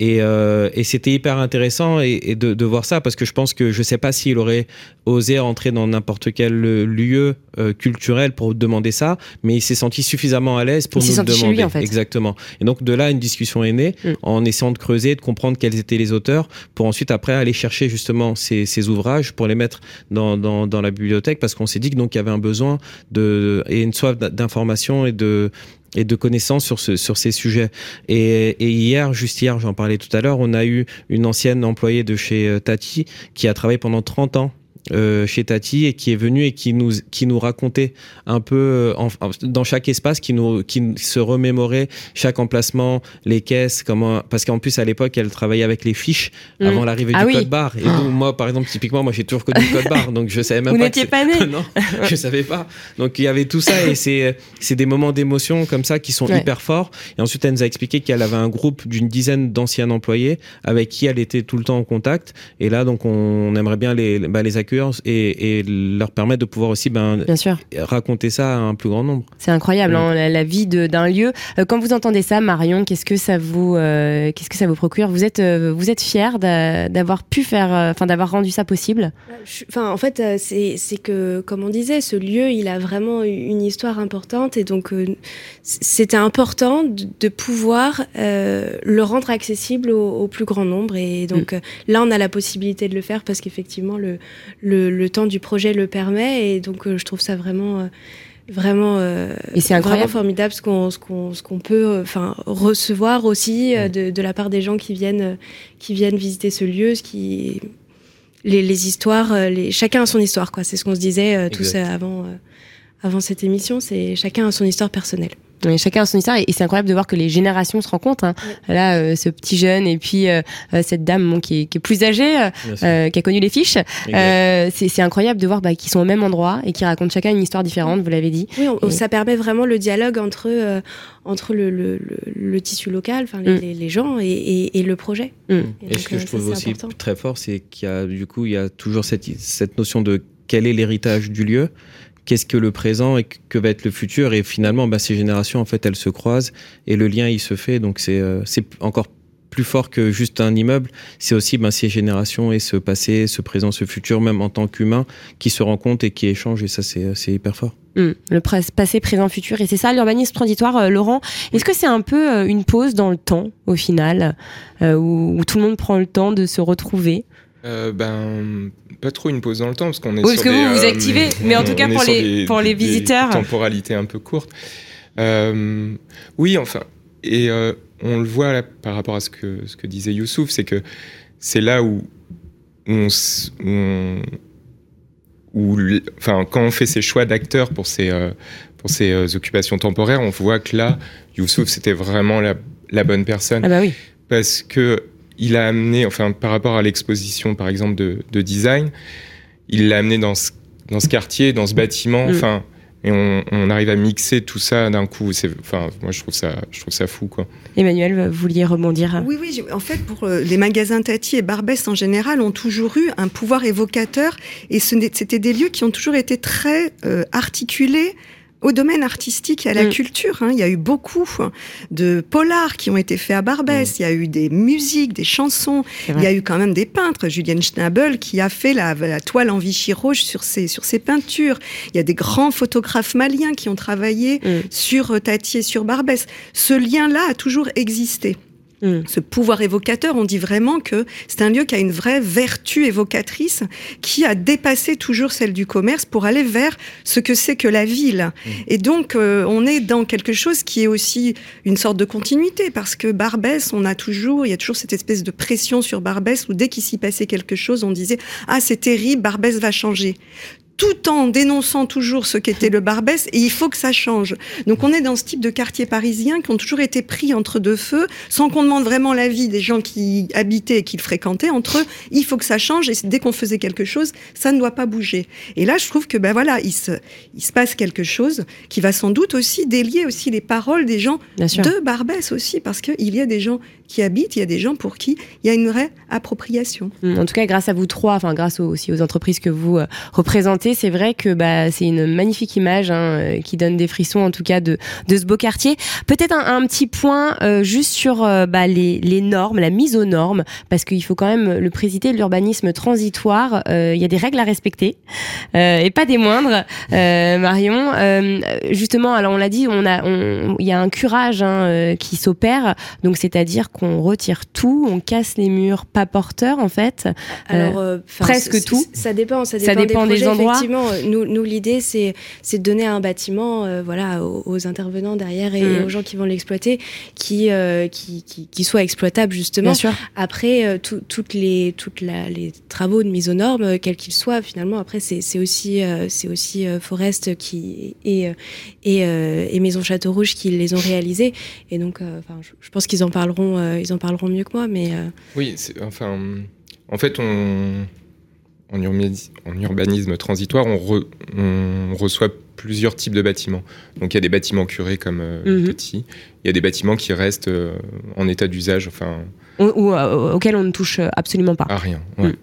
Speaker 6: Et, euh, et c'était hyper intéressant et, de, de, voir ça parce que je pense que je sais pas s'il aurait osé rentrer dans n'importe quel lieu euh, culturel pour demander ça, mais il s'est senti suffisamment à l'aise pour nous demander. Lui, en fait. Exactement. Et donc de là, une discussion est née mm. en essayant de creuser, de comprendre quels étaient les auteurs, pour ensuite après aller chercher justement ces, ouvrages pour les mettre dans, la bibliothèque parce qu'on s'est dit que donc il y avait un besoin de et une soif d'information et de et de connaissances sur, sur ces sujets. Et, et hier, juste hier, j'en parlais tout à l'heure, on a eu une ancienne employée de chez euh, Tati qui a travaillé pendant 30 ans euh, chez Tati et qui est venu et qui nous qui nous racontait un peu en, dans chaque espace, qui nous qui se remémorait chaque emplacement, les caisses, comment parce qu'en plus à l'époque elle travaillait avec les fiches mm. avant l'arrivée
Speaker 3: ah
Speaker 6: du code barre. Et donc, moi par exemple typiquement moi j'ai toujours connu le code barre donc je savais même
Speaker 3: Vous
Speaker 6: pas.
Speaker 3: Vous n'étiez pas né. <laughs>
Speaker 6: non, je savais pas. Donc il y avait tout ça et c'est c'est des moments d'émotion comme ça qui sont hyper forts. Et ensuite elle nous a expliqué qu'elle avait un groupe d'une dizaine d'anciens employés avec qui elle était tout le temps en contact. Et là donc on aimerait bien les bah, les accueillir et, leur permettre de pouvoir aussi ben,
Speaker 3: Bien sûr.
Speaker 6: raconter ça à un plus grand nombre.
Speaker 3: C'est incroyable, hein, la, vie d'un lieu. Euh, quand vous entendez ça, Marion, qu'est-ce que ça vous, euh, qu'est-ce que ça vous procure? Vous êtes, euh, vous êtes fier d'avoir pu faire, enfin d'avoir rendu ça possible?
Speaker 4: Enfin, en fait, c'est que, comme on disait, ce lieu, il a vraiment une histoire importante et donc c'était important de, pouvoir le rendre accessible au, plus grand nombre. Et donc mm. là, on a la possibilité de le faire parce qu'effectivement, le, le, temps du projet le permet. Et donc, euh, je trouve ça vraiment euh, vraiment
Speaker 3: euh, et c'est incroyable.
Speaker 4: formidable ce qu'on ce qu'on ce qu'on peut enfin recevoir aussi de, de, la part des gens qui viennent qui viennent visiter ce lieu ce qui les, les histoires les chacun a son histoire quoi. C'est ce qu'on se disait tous avant avant cette émission. C'est chacun a son histoire personnelle
Speaker 3: chacun a son histoire et, c'est incroyable de voir que les générations se rencontrent. Hein. Là, euh, ce petit jeune et puis euh, euh, cette dame qui, est, plus âgée, qui a connu les fiches. c'est incroyable de voir bah, qu'ils sont au même endroit et qui racontent chacun une histoire différente. Vous l'avez dit.
Speaker 4: Oui, ça permet vraiment le dialogue entre entre le, le, tissu local, enfin les, mm. gens et, et, le projet.
Speaker 6: Mm. Et, ce que je trouve aussi très fort, c'est qu'il y a du coup il y a toujours cette, cette notion de quel est l'héritage du lieu qu'est-ce que le présent et que va être le futur. Et finalement, bah, ces générations, en fait, elles se croisent et le lien, il se fait. Donc, c'est euh, encore plus fort que juste un immeuble. C'est aussi bah, ces générations et ce passé, ce présent, ce futur, même en tant qu'humain, qui se rencontrent et qui échangent. Et ça, c'est hyper fort.
Speaker 3: Mmh. le passé, présent, futur. Et c'est ça l'urbanisme transitoire, euh, Laurent. Est-ce que c'est un peu euh, une pause dans le temps, au final, où, tout le monde prend le temps de se retrouver?
Speaker 5: Ben, pas trop une pause dans le temps parce qu'on est
Speaker 3: oui,
Speaker 5: sur
Speaker 3: que vous vous activez, <laughs> mais en tout cas pour les, pour les visiteurs.
Speaker 5: Des temporalité un peu courte. Euh, oui, enfin, et euh, on le voit là, par rapport à ce que, ce que disait Youssouf, c'est que c'est là où, on, où, enfin, quand on fait ses choix d'acteurs pour ces, euh, pour ces occupations temporaires, on voit que là, Youssouf, c'était vraiment la, la bonne personne.
Speaker 3: Ah bah oui.
Speaker 5: Parce que il a amené, enfin par rapport à l'exposition par exemple de, design, il l'a amené dans ce, dans ce quartier, dans ce bâtiment, mm. enfin, et on, arrive à mixer tout ça d'un coup. C'est, enfin, moi je trouve ça, je trouve ça fou quoi.
Speaker 3: Emmanuel, vous vouliez rebondir?
Speaker 7: Oui, oui. En fait, pour euh, les magasins Tati et Barbès en général, ont toujours eu un pouvoir évocateur, et c'était des lieux qui ont toujours été très euh, articulés au domaine artistique et à la mm. culture. Hein. Il y a eu beaucoup de polars qui ont été faits à Barbès. Mm. Il y a eu des musiques, des chansons. Il y a eu quand même des peintres. Julien Schnabel qui a fait la, toile en Vichy rouge sur ses, sur ses peintures. Il y a des grands photographes maliens qui ont travaillé mm. sur Tati et sur Barbès. Ce lien-là a toujours existé. Mm. Ce pouvoir évocateur, on dit vraiment que c'est un lieu qui a une vraie vertu évocatrice, qui a dépassé toujours celle du commerce pour aller vers ce que c'est que la ville. Mm. Et donc, euh, on est dans quelque chose qui est aussi une sorte de continuité, parce que Barbès, on a toujours, il y a toujours cette espèce de pression sur Barbès où dès qu'il s'y passait quelque chose, on disait ah c'est terrible, Barbès va changer tout en dénonçant toujours ce qu'était le Barbès, et il faut que ça change. Donc on est dans ce type de quartier parisien qui ont toujours été pris entre deux feux, sans qu'on demande vraiment l'avis des gens qui habitaient et qui le fréquentaient. Entre eux, il faut que ça change, et dès qu'on faisait quelque chose, ça ne doit pas bouger. Et là, je trouve que ben voilà, il se, il se passe quelque chose qui va sans doute aussi délier aussi les paroles des gens de Barbès aussi, parce qu'il y a des gens qui habitent, il y a des gens pour qui il y a une vraie appropriation.
Speaker 3: Mmh, en tout cas, grâce à vous trois, enfin grâce aussi aux entreprises que vous euh, représentez, c'est vrai que bah, c'est une magnifique image hein, euh, qui donne des frissons en tout cas de, de ce beau quartier. Peut-être un, petit point euh, juste sur bah, les, les, normes, la mise aux normes, parce qu'il faut quand même le présider l'urbanisme transitoire. Il y a des règles à respecter et pas des moindres. Marion, justement, alors on l'a dit, on a, il y a un curage hein, qui s'opère, donc c'est-à-dire qu'on retire tout, on casse les murs pas porteurs en fait.
Speaker 4: Alors euh,
Speaker 3: presque tout.
Speaker 4: Ça dépend, ça dépend, des, endroits. Effectivement, nous, nous l'idée c'est c'est de donner un bâtiment, voilà, aux, intervenants derrière et, mm. aux gens qui vont l'exploiter, qui, qui, qui qui soit exploitable justement.
Speaker 3: Bien sûr.
Speaker 4: Après, toutes les toutes les travaux de mise aux normes, quels qu'ils soient, finalement, après c'est aussi c'est aussi Forest qui et et, et Maison Château Rouge qui les ont réalisés. Et donc, euh, enfin, je, pense qu'ils en parleront, euh, ils en parleront mieux que moi. Mais euh.
Speaker 5: oui, enfin, en fait, on, en, urbanisme, transitoire, on, reçoit plusieurs types de bâtiments. Donc il y a des bâtiments curés comme mhm. petits, il y a des bâtiments qui restent en état d'usage, enfin
Speaker 3: ou, auxquels on ne touche absolument pas.
Speaker 5: À rien. Ouais. Mm.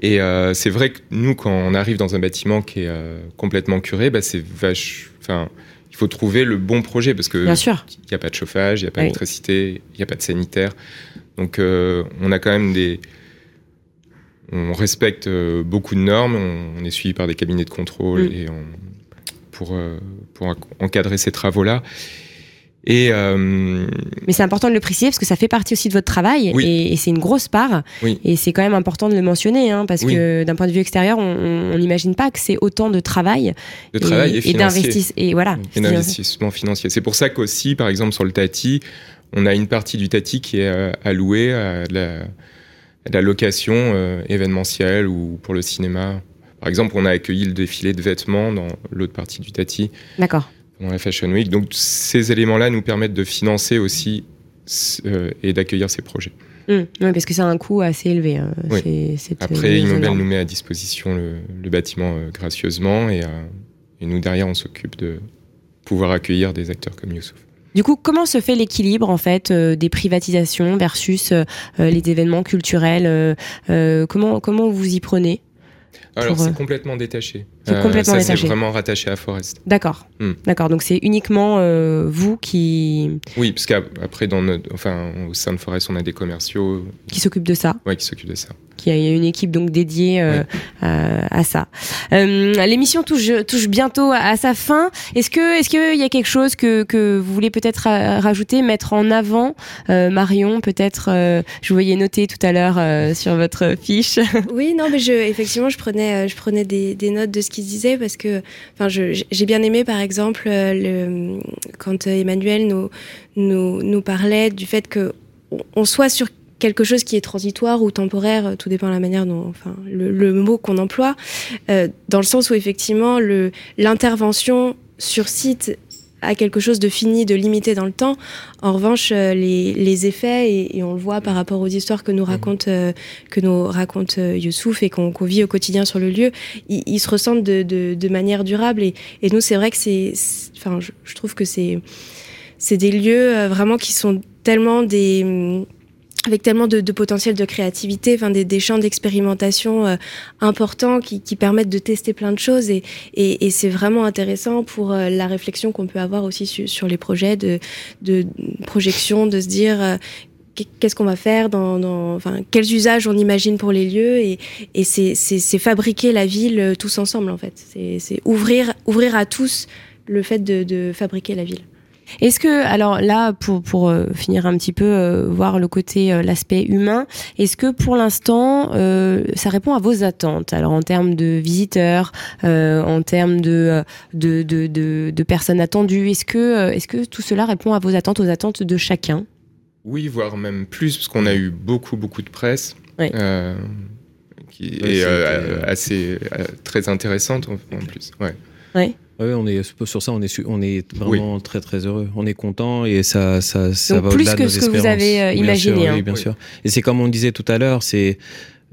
Speaker 5: Et c'est vrai que nous, quand on arrive dans un bâtiment qui est complètement curé, bah, c'est vache. Enfin, il faut trouver le bon projet parce que il n'y a pas de chauffage, il n'y a pas d'électricité, il n'y a pas de sanitaire. Donc euh, on a quand même des on respecte euh, beaucoup de normes, on, est suivi par des cabinets de contrôle mm. et pour, euh, pour encadrer ces travaux-là. Et euh,
Speaker 3: Mais c'est important de le préciser parce que ça fait partie aussi de votre travail et, c'est une grosse part. Et c'est quand même important de le mentionner hein, parce que d'un point de vue extérieur, on n'imagine pas que c'est autant de travail.
Speaker 5: De travail et, et
Speaker 3: d'investissement. Et voilà.
Speaker 5: Et d'investissement financier. C'est pour ça qu'aussi, par exemple, sur le Tati, on a une partie du Tati qui est euh, allouée à la, la location euh, événementielle ou pour le cinéma. Par exemple, on a accueilli le défilé de vêtements dans l'autre partie du Tati.
Speaker 3: D'accord
Speaker 5: dans la Fashion Week. Donc ces éléments-là nous permettent de financer aussi euh, et d'accueillir ces projets.
Speaker 3: Mmh. oui, parce que c'est un coût assez élevé. Hein.
Speaker 5: Après, Immobile nous met à disposition le, bâtiment euh, gracieusement et, euh, et, nous, derrière, on s'occupe de pouvoir accueillir des acteurs comme Youssouf.
Speaker 3: Du coup, comment se fait l'équilibre en fait des privatisations versus les événements culturels Comment comment vous y prenez?
Speaker 5: Alors, c'est complètement détaché.
Speaker 3: C'est complètement
Speaker 5: ça, C'est vraiment rattaché à Forest.
Speaker 3: D'accord. Hmm. D'accord. Donc, c'est uniquement euh, vous qui.
Speaker 5: Oui, parce qu'après, dans enfin, au sein de Forest, on a des commerciaux.
Speaker 3: Qui s'occupent de ça.
Speaker 5: Oui, qui s'occupent de ça.
Speaker 3: Il y a une équipe donc dédiée euh, à, ça. Euh, l'émission touche, touche bientôt à, sa fin. Est-ce que est-ce qu'il y a quelque chose que, que vous voulez peut-être rajouter, mettre en avant, Marion Peut-être, je vous voyais noter tout à l'heure sur votre fiche. <laughs>
Speaker 4: Oui, non, mais je, effectivement, je prenais je prenais des, des notes de ce qu'il disait parce que, enfin, j'ai bien aimé par exemple le, quand Emmanuel nous, nous nous parlait du fait que on soit sur quelque chose qui est transitoire ou temporaire, tout dépend de la manière dont, enfin, le, mot qu'on emploie, euh, dans le sens où effectivement l'intervention sur site a quelque chose de fini, de limité dans le temps. En revanche, euh, les, les effets, et, on le voit par rapport aux histoires que nous raconte, euh, que nous raconte Youssouf et qu'on vit au quotidien sur le lieu, ils, se ressentent de, de, de, manière durable. Et, et nous, c'est vrai que c'est, enfin, je, je, trouve que c'est, c'est des lieux vraiment qui sont tellement des avec tellement de, de, potentiel de créativité, enfin des, des champs d'expérimentation euh, importants qui, qui, permettent de tester plein de choses et, et, et c'est vraiment intéressant pour euh, la réflexion qu'on peut avoir aussi sur les projets de, de projection, de se dire euh, qu'est-ce qu'on va faire dans, dans, enfin quels usages on imagine pour les lieux et, et c'est fabriquer la ville tous ensemble en fait, c'est ouvrir ouvrir à tous le fait de, de fabriquer la ville.
Speaker 3: Est-ce que, alors là, pour, pour euh, finir un petit peu, euh, voir le côté, euh, l'aspect humain, est-ce que pour l'instant, ça répond à vos attentes? Alors en termes de visiteurs, en termes de, de, de, de, personnes attendues, est-ce que, est-ce que tout cela répond à vos attentes, aux attentes de chacun?
Speaker 5: Oui, voire même plus, parce qu'on a eu beaucoup, beaucoup de presse. qui est assez très intéressante en, plus. Ouais.
Speaker 3: Ouais.
Speaker 6: Oui, on est sur ça, on est on est vraiment très très heureux. On est content et ça ça ça va
Speaker 3: au-delà de nos espérances. Plus que ce que vous avez euh, imaginé.
Speaker 6: Hein. Oui, bien sûr. Et c'est comme on disait tout à l'heure, c'est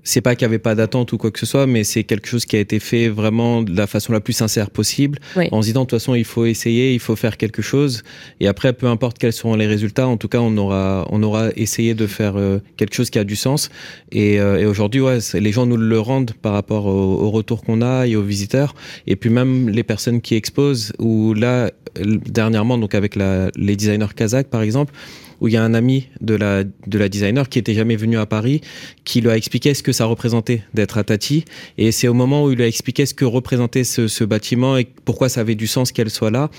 Speaker 6: c'est pas qu'il y avait pas d'attente ou quoi que ce soit, mais c'est quelque chose qui a été fait vraiment de la façon la plus sincère possible, en se disant de toute façon il faut essayer, il faut faire quelque chose, et après peu importe quels seront les résultats, en tout cas on aura on aura essayé de faire euh, quelque chose qui a du sens. Et, euh, et aujourd'hui ouais, les gens nous le rendent par rapport au, au retour qu'on a et aux visiteurs, et puis même les personnes qui exposent. Ou là dernièrement donc avec la, les designers kazakhs par exemple où il y a un ami de la, de la designer qui était jamais venu à Paris, qui lui a expliqué ce que ça représentait d'être à Tati. Et c'est au moment où il lui a expliqué ce que représentait ce, ce bâtiment et pourquoi ça avait du sens qu'elle soit là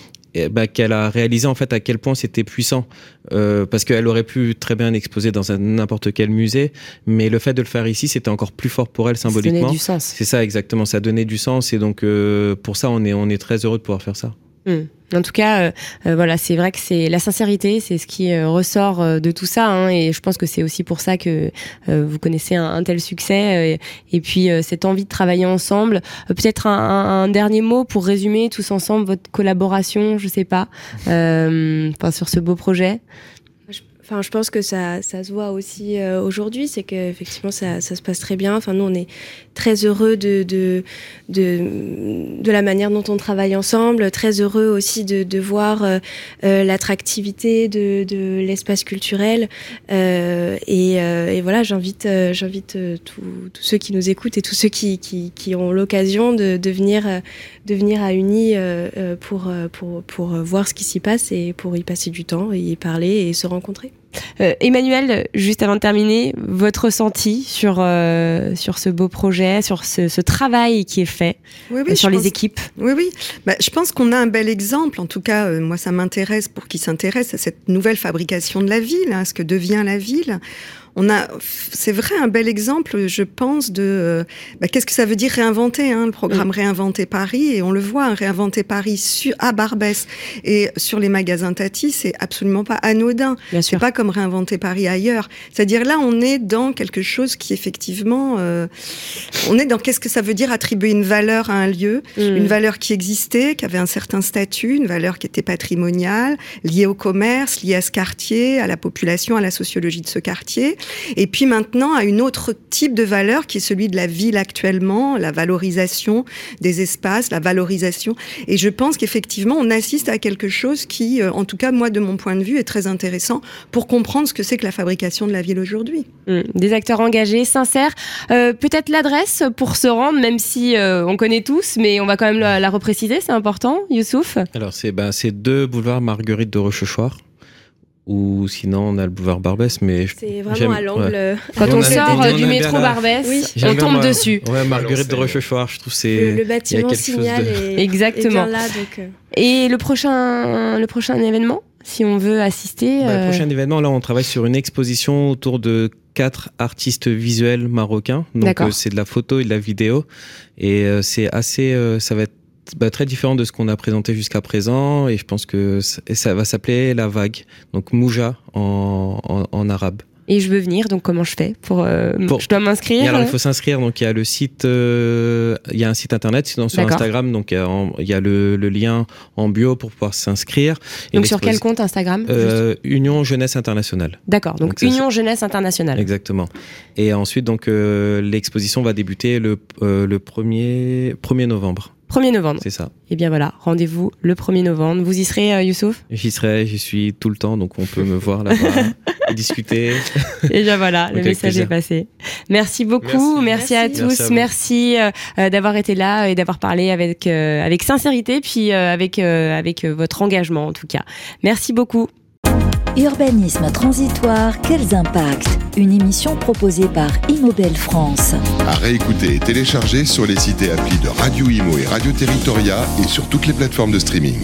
Speaker 6: bah, qu'elle a réalisé en fait à quel point c'était puissant. Euh, parce qu'elle aurait pu très bien exposer dans n'importe quel musée mais le fait de le faire ici c'était encore plus fort pour elle symboliquement. c'est ça exactement. Ça donnait du sens et donc euh, pour ça on est on est très heureux de pouvoir faire ça.
Speaker 3: Hmm. En tout cas, euh, euh, voilà, c'est vrai que c'est la sincérité, c'est ce qui euh, ressort de tout ça, hein, et je pense que c'est aussi pour ça que vous connaissez un, tel succès, et, puis cette envie de travailler ensemble. Peut-être un, dernier mot pour résumer tous ensemble votre collaboration, je sais pas, sur ce beau projet.
Speaker 4: Enfin, je pense que ça, ça se voit aussi euh, aujourd'hui, c'est qu'effectivement ça, ça se passe très bien. Enfin, nous, on est très heureux de, de, de, la manière dont on travaille ensemble, très heureux aussi de, de voir euh, euh l'attractivité de, de l'espace culturel. Et, et, voilà, j'invite j'invite tous ceux qui nous écoutent et tous ceux qui, qui, qui ont l'occasion de, de, venir, de venir à Uni pour, pour, pour voir ce qui s'y passe et pour y passer du temps, et y parler et se rencontrer.
Speaker 3: Euh, Emmanuel, juste avant de terminer, votre ressenti sur, euh, sur ce beau projet, sur ce, ce travail qui est fait oui, oui, euh, sur les équipes
Speaker 7: Oui, oui. Bah, je pense qu'on a un bel exemple. En tout cas, euh, moi, ça m'intéresse pour qui s'intéresse à cette nouvelle fabrication de la ville, hein, ce que devient la ville on a, c'est vrai, un bel exemple, je pense, de euh, bah, qu'est-ce que ça veut dire réinventer, hein, le programme mm. Réinventer Paris, et on le voit, hein, Réinventer Paris sur, à Barbès et sur les magasins Tati, c'est absolument pas anodin. C'est pas comme Réinventer Paris ailleurs. C'est-à-dire là, on est dans quelque chose qui effectivement, euh, on est dans qu'est-ce que ça veut dire attribuer une valeur à un lieu, mm. une valeur qui existait, qui avait un certain statut, une valeur qui était patrimoniale, liée au commerce, liée à ce quartier, à la population, à la sociologie de ce quartier et puis maintenant à une autre type de valeur qui est celui de la ville actuellement, la valorisation des espaces, la valorisation. Et je pense qu'effectivement, on assiste à quelque chose qui, euh, en tout cas moi de mon point de vue, est très intéressant pour comprendre ce que c'est que la fabrication de la ville aujourd'hui.
Speaker 3: Mmh. des acteurs engagés, sincères. Euh, peut-être l'adresse pour se rendre, même si euh, on connaît tous, mais on va quand même la, la repréciser, c'est important, Youssouf
Speaker 6: Alors c'est bah, deux boulevard Marguerite de Rochechouart ou sinon on a le boulevard Barbès mais
Speaker 4: c'est vraiment à l'angle
Speaker 3: quand on, sort du métro Barbès on tombe dessus.
Speaker 6: Ouais Marguerite de Rochechouart je trouve c'est
Speaker 4: le, bâtiment signal
Speaker 3: exactement.
Speaker 4: là, donc... Euh.
Speaker 3: et le prochain le prochain événement si on veut assister
Speaker 6: bah, le euh, prochain événement là on travaille sur une exposition autour de quatre artistes visuels marocains. Donc euh, c'est de la photo et de la vidéo. Et c'est assez ça va être bah, très différent de ce qu'on a présenté jusqu'à présent et je pense que ça va s'appeler La Vague, donc Mouja en, en, en arabe.
Speaker 3: Et je veux venir, donc comment je fais pour, euh, Je dois m'inscrire
Speaker 6: Alors il faut s'inscrire, donc il y a le site, euh, il y a un site internet, sinon sur Instagram, donc il y a, le, le, lien en bio pour pouvoir s'inscrire.
Speaker 3: Donc sur quel compte Instagram
Speaker 6: euh, Union Jeunesse Internationale.
Speaker 3: D'accord, donc, Union Jeunesse Internationale.
Speaker 6: Exactement. Et ensuite, donc l'exposition va débuter le, le 1er, 1er novembre.
Speaker 3: 1er novembre.
Speaker 6: C'est ça.
Speaker 3: Et eh bien voilà, rendez-vous le 1er novembre. Vous y serez, euh, Youssouf?
Speaker 6: J'y serai, j'y suis tout le temps, donc on peut me <laughs> voir là-bas et discuter. <laughs>
Speaker 3: Et bien voilà, le message est passé. Merci beaucoup, merci, à tous, merci, euh, euh, d'avoir été là et d'avoir parlé avec, avec sincérité, puis avec, avec votre engagement en tout cas. Merci beaucoup.
Speaker 1: Urbanisme transitoire, quels impacts? Une émission proposée par Immobel France.
Speaker 2: À réécouter et télécharger sur les sites et applis de Radio Imo et Radio Territoria et sur toutes les plateformes de streaming.